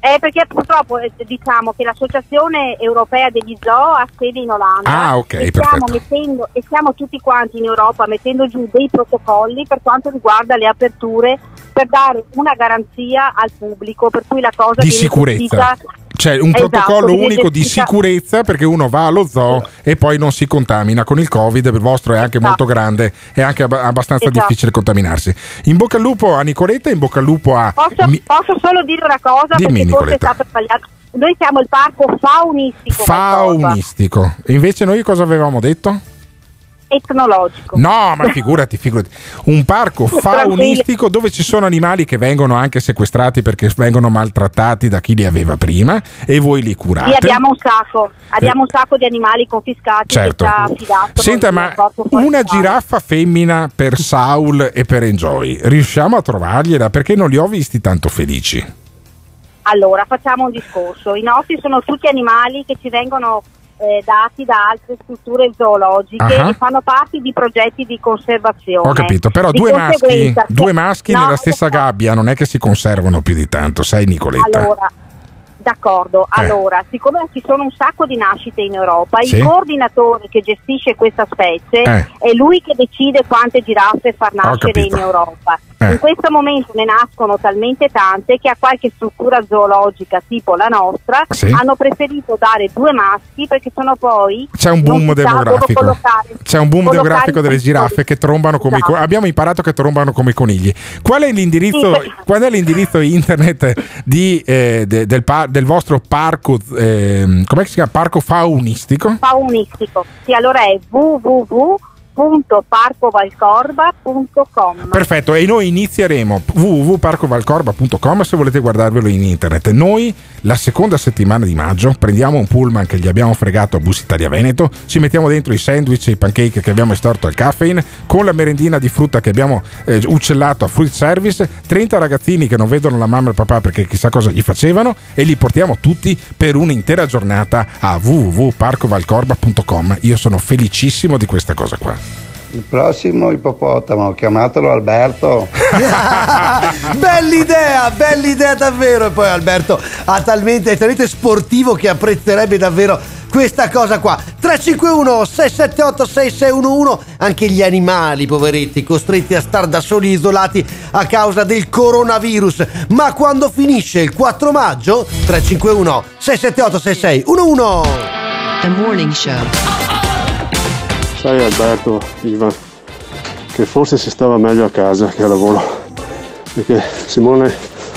è perché purtroppo eh, diciamo che l'Associazione Europea degli Zoo ha sede in Olanda Ah, ok, e, stiamo mettendo, e stiamo tutti quanti in Europa mettendo giù dei protocolli per quanto riguarda le aperture per dare una garanzia al pubblico per cui la cosa di sicurezza. C'è un Esatto, protocollo unico di sicurezza perché uno va allo zoo e poi non si contamina con il Covid, il vostro è anche molto grande, è anche ab- abbastanza Esatto. difficile contaminarsi. In bocca al lupo a Nicoletta, in bocca al lupo a Posso, Mi- posso solo dire una cosa Dimmi, perché forse è Nicoletta. stato sbagliato. Noi siamo il parco faunistico faunistico. E invece noi cosa avevamo detto? Etnologico. No, ma figurati, figurati. Un parco faunistico dove ci sono animali che vengono anche sequestrati perché vengono maltrattati da chi li aveva prima e voi li curate. Sì, abbiamo un sacco, abbiamo un sacco di animali confiscati Certo. Senta, ma una giraffa femmina per Saul e per Enjoy, riusciamo a trovargliela? Perché non li ho visti tanto felici. Allora, facciamo un discorso. I nostri sono tutti animali che ci vengono eh, dati da altre strutture zoologiche Ah. e fanno parte di progetti di conservazione. Ho capito, però due maschi, due maschi no, nella stessa gabbia non è che si conservano più di tanto, sai Nicoletta? Allora, d'accordo. Eh. Allora, siccome ci sono un sacco di nascite in Europa, Sì. il coordinatore che gestisce questa specie Eh. è lui che decide quante giraffe far nascere in Europa. Eh. In questo momento ne nascono talmente tante che a qualche struttura zoologica tipo la nostra Sì. hanno preferito dare due maschi perché sono poi C'è un boom demografico. collocare- C'è un boom demografico i delle giraffe che trombano come i Esatto. co- Abbiamo imparato che trombano come i conigli. Qual è l'indirizzo, Sì, qual è l'indirizzo internet di, eh, de- del, pa- del vostro parco? com'è che si chiama? Parco faunistico? faunistico. Sì, allora è www.parcovalcorba.com. Perfetto, e noi inizieremo www.parcovalcorba.com se volete guardarvelo in internet. Noi la seconda settimana di maggio prendiamo un pullman che gli abbiamo fregato a Bus Italia Veneto, ci mettiamo dentro i sandwich e i pancake che abbiamo estorto al caffeine, con la merendina di frutta che abbiamo eh, uccellato a Fruit Service, 30 ragazzini che non vedono la mamma e il papà perché chissà cosa gli facevano e li portiamo tutti per un'intera giornata a www.parcovalcorba.com. Io sono felicissimo di questa cosa qua. Il prossimo ippopotamo, chiamatelo Alberto. [LAUGHS] bell'idea, bell'idea davvero. E poi Alberto ha talmente, è talmente sportivo che apprezzerebbe davvero questa cosa qua. 351 678 6611 anche gli animali poveretti costretti a star da soli isolati a causa del coronavirus. Ma quando finisce il 4 maggio 351 678 6611 The Morning Show. Sai Alberto, Ivan, che forse si stava meglio a casa che a lavoro, perché Simone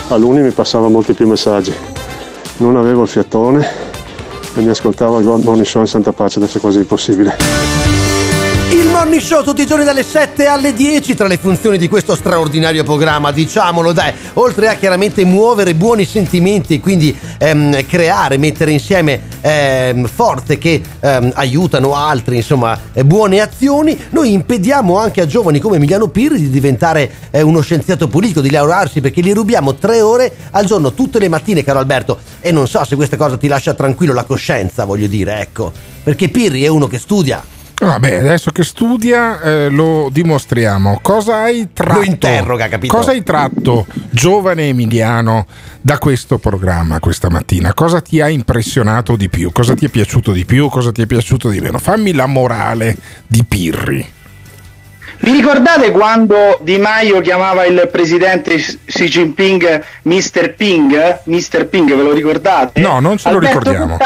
a Luni mi passava molti più messaggi. Non avevo il fiatone e mi ascoltavo il Morning Show in Santa Pace, adesso è quasi impossibile. Morning Show tutti i giorni dalle 7 alle 10 tra le funzioni di questo straordinario programma, diciamolo dai, oltre a chiaramente muovere buoni sentimenti e quindi ehm, creare, mettere insieme ehm, forze che ehm, aiutano altri, insomma, eh, buone azioni, noi impediamo anche a giovani come Emiliano Pirri di diventare eh, uno scienziato politico, di laurearsi perché gli rubiamo tre ore al giorno tutte le mattine, caro Alberto, e non so se questa cosa ti lascia tranquillo la coscienza, voglio dire, ecco, perché Pirri è uno che studia. Vabbè, adesso che studia eh, lo dimostriamo. Cosa hai tratto? Lo interroga, capito? Cosa hai tratto, giovane Emiliano, da questo programma questa mattina? Cosa ti ha impressionato di più? Cosa ti è piaciuto di più? Cosa ti è piaciuto di meno? Fammi la morale di Pirri. Vi ricordate quando Di Maio chiamava il presidente Xi Jinping Mr. Ping? Mr. Ping, ve lo ricordate? No, non ce lo Alberto ricordiamo.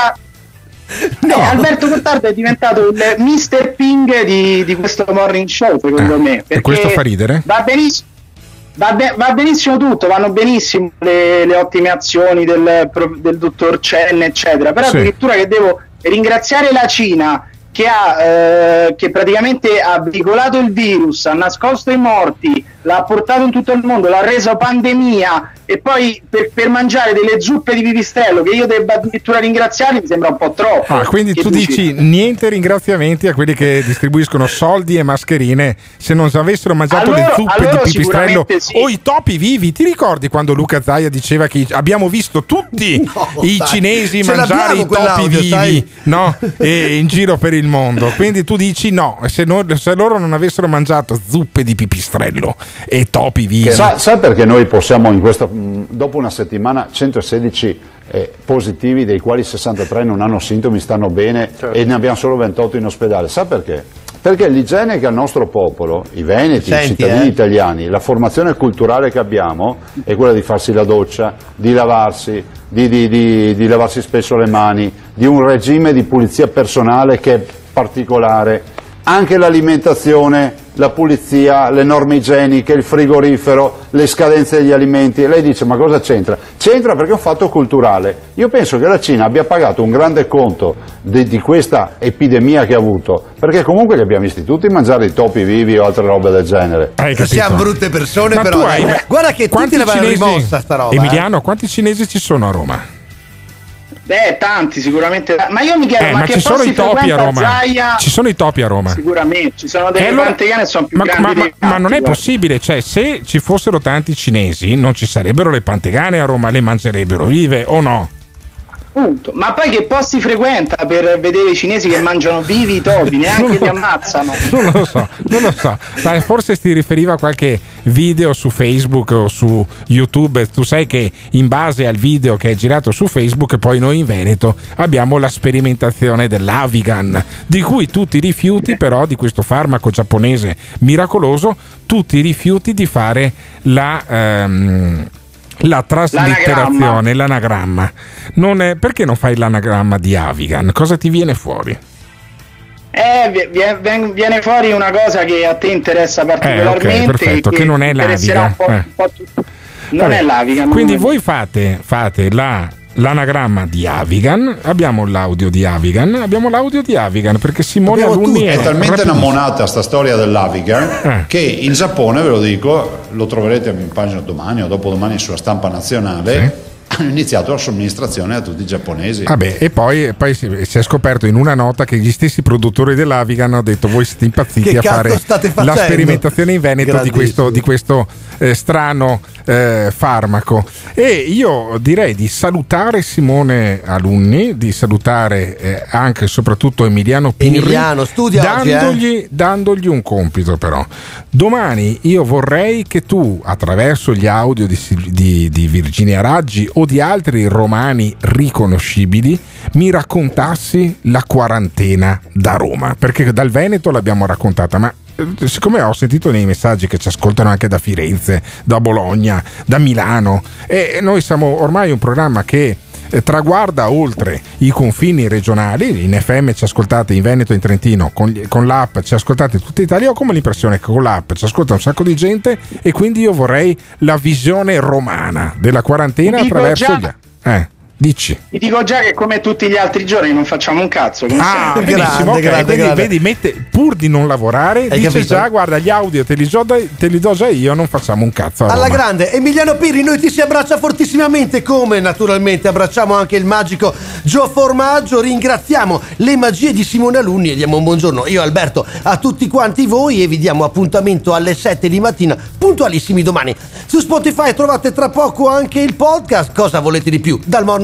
[LAUGHS] Cotta- Eh, Alberto Gottardo è diventato il Mr. Ping di, di questo morning show, secondo me. Eh, E questo fa ridere? Va benissimo. Va, be- va benissimo tutto, vanno benissimo le, le ottime azioni del, del dottor Chen, eccetera. Però Sì. addirittura che devo ringraziare la Cina che ha eh, che praticamente ha veicolato il virus, ha nascosto i morti, l'ha portato in tutto il mondo, l'ha reso pandemia e poi per, per mangiare delle zuppe di pipistrello che io debba addirittura ringraziarli mi sembra un po' troppo. Ah, quindi tu dici niente ringraziamenti a quelli che distribuiscono soldi e mascherine se non avessero mangiato A le zuppe di pipistrello sì. o i topi vivi. Ti ricordi quando Luca Zaia diceva che abbiamo visto tutti [LAUGHS] i dai, cinesi ce mangiare i topi vivi no? e in giro per il mondo? Quindi tu dici no, se, no- se loro non avessero mangiato zuppe di pipistrello e topi vivi. Che sa- sai perché noi possiamo in questo, mh, dopo una settimana 116 eh, positivi dei quali 63 non hanno sintomi, stanno bene Certo. e ne abbiamo solo 28 in ospedale? Sa perché? Perché l'igiene che ha il nostro popolo, i veneti, Senti, i cittadini eh. italiani, la formazione culturale che abbiamo è quella di farsi la doccia, di lavarsi, di, di- di- di lavarsi spesso le mani, di un regime di pulizia personale che è particolare, anche l'alimentazione, la pulizia, le norme igieniche, il frigorifero, le scadenze degli alimenti. E lei dice ma cosa c'entra? C'entra perché è un fatto culturale. Io penso che la Cina abbia pagato un grande conto di, di questa epidemia che ha avuto, perché comunque gli abbiamo visti tutti mangiare i topi vivi o altre robe del genere. Siamo brutte persone, Ma però. hai- dai. Guarda che quanti tutti l'avevano cinesi- rimossa sta roba. eh. Emiliano, quanti cinesi ci sono a Roma? Beh, tanti sicuramente. Ma io mi chiedo, Eh, ma, ma che ci sono i topi a Roma. Zaia? Ci sono i topi a Roma. Sicuramente, ci sono delle E allora- pantegane che sono più ma, grandi ma- ma- ma gatti, non è guarda. possibile, cioè se ci fossero tanti cinesi non ci sarebbero le pantegane a Roma, le mangerebbero vive o no? Punto. Ma poi che posti frequenta per vedere i cinesi che mangiano vivi i topi, neanche li ammazzano. Non lo so, non lo so. Ma forse si riferiva a qualche video su Facebook o su YouTube. Tu sai che in base al video che è girato su Facebook, poi noi in Veneto abbiamo la sperimentazione dell'Avigan, di cui tutti i rifiuti, però, di questo farmaco giapponese miracoloso, tutti i rifiuti di fare la. ehm, la traslitterazione, l'anagramma. Non è- perché non fai l'anagramma di Avigan? Cosa ti viene fuori? Eh, viene fuori una cosa che a te interessa particolarmente. Eh, ok, perfetto, e che non è interesserà l'Aviga, un po', eh. Non Vabbè, è l'Aviga. ma Quindi voi fate, fate la- l'anagramma di Avigan, abbiamo l'audio di Avigan, abbiamo l'audio di Avigan perché Simone Alunni è talmente rapidissimo. innamorata sta storia dell'Avigan Eh. che in Giappone, ve lo dico, lo troverete in pagina domani o dopodomani sulla stampa nazionale, hanno iniziato la somministrazione a tutti i giapponesi. Vabbè, e poi, poi si, è scoperto in una nota che gli stessi produttori dell'Avigan hanno detto voi siete impazziti a fare la facendo?" sperimentazione in Veneto di questo, di questo, eh, strano eh, farmaco. E io direi di salutare Simone Alunni, di salutare eh, anche e soprattutto Emiliano Pirri. Emiliano, studia oggi, eh? dandogli, dandogli un compito però. Domani io vorrei che tu, attraverso gli audio di, di- di Virginia Raggi o di altri romani riconoscibili, mi raccontassi la quarantena da Roma, perché dal Veneto l'abbiamo raccontata, ma eh, siccome ho sentito nei messaggi che ci ascoltano anche da Firenze, da Bologna, da Milano, e noi siamo ormai un programma che traguarda oltre i confini regionali, in FM ci ascoltate in Veneto e in Trentino, con, gli- con l'app ci ascoltate in tutta Italia, ho come l'impressione che con l'app ci ascolta un sacco di gente e quindi io vorrei la visione romana della quarantena Dico attraverso già- gli... Eh. Dici. Vi dico già che come tutti gli altri giorni non facciamo un cazzo. Ah, sempre. benissimo, ok, quindi vedi, mette, pur di non lavorare, Hai dice capito? già, guarda, gli audio te li, do, te li do già io, non facciamo un cazzo. Alla Roma. grande, Emiliano Pirri, noi ti si abbraccia fortissimamente, come naturalmente abbracciamo anche il magico Gio Formaggio. Ringraziamo le magie di Simone Alunni e diamo un buongiorno io, Alberto, a tutti quanti voi e vi diamo appuntamento alle 7 di mattina, puntualissimi domani. Su Spotify trovate tra poco anche il podcast. Cosa volete di più? Dal Morning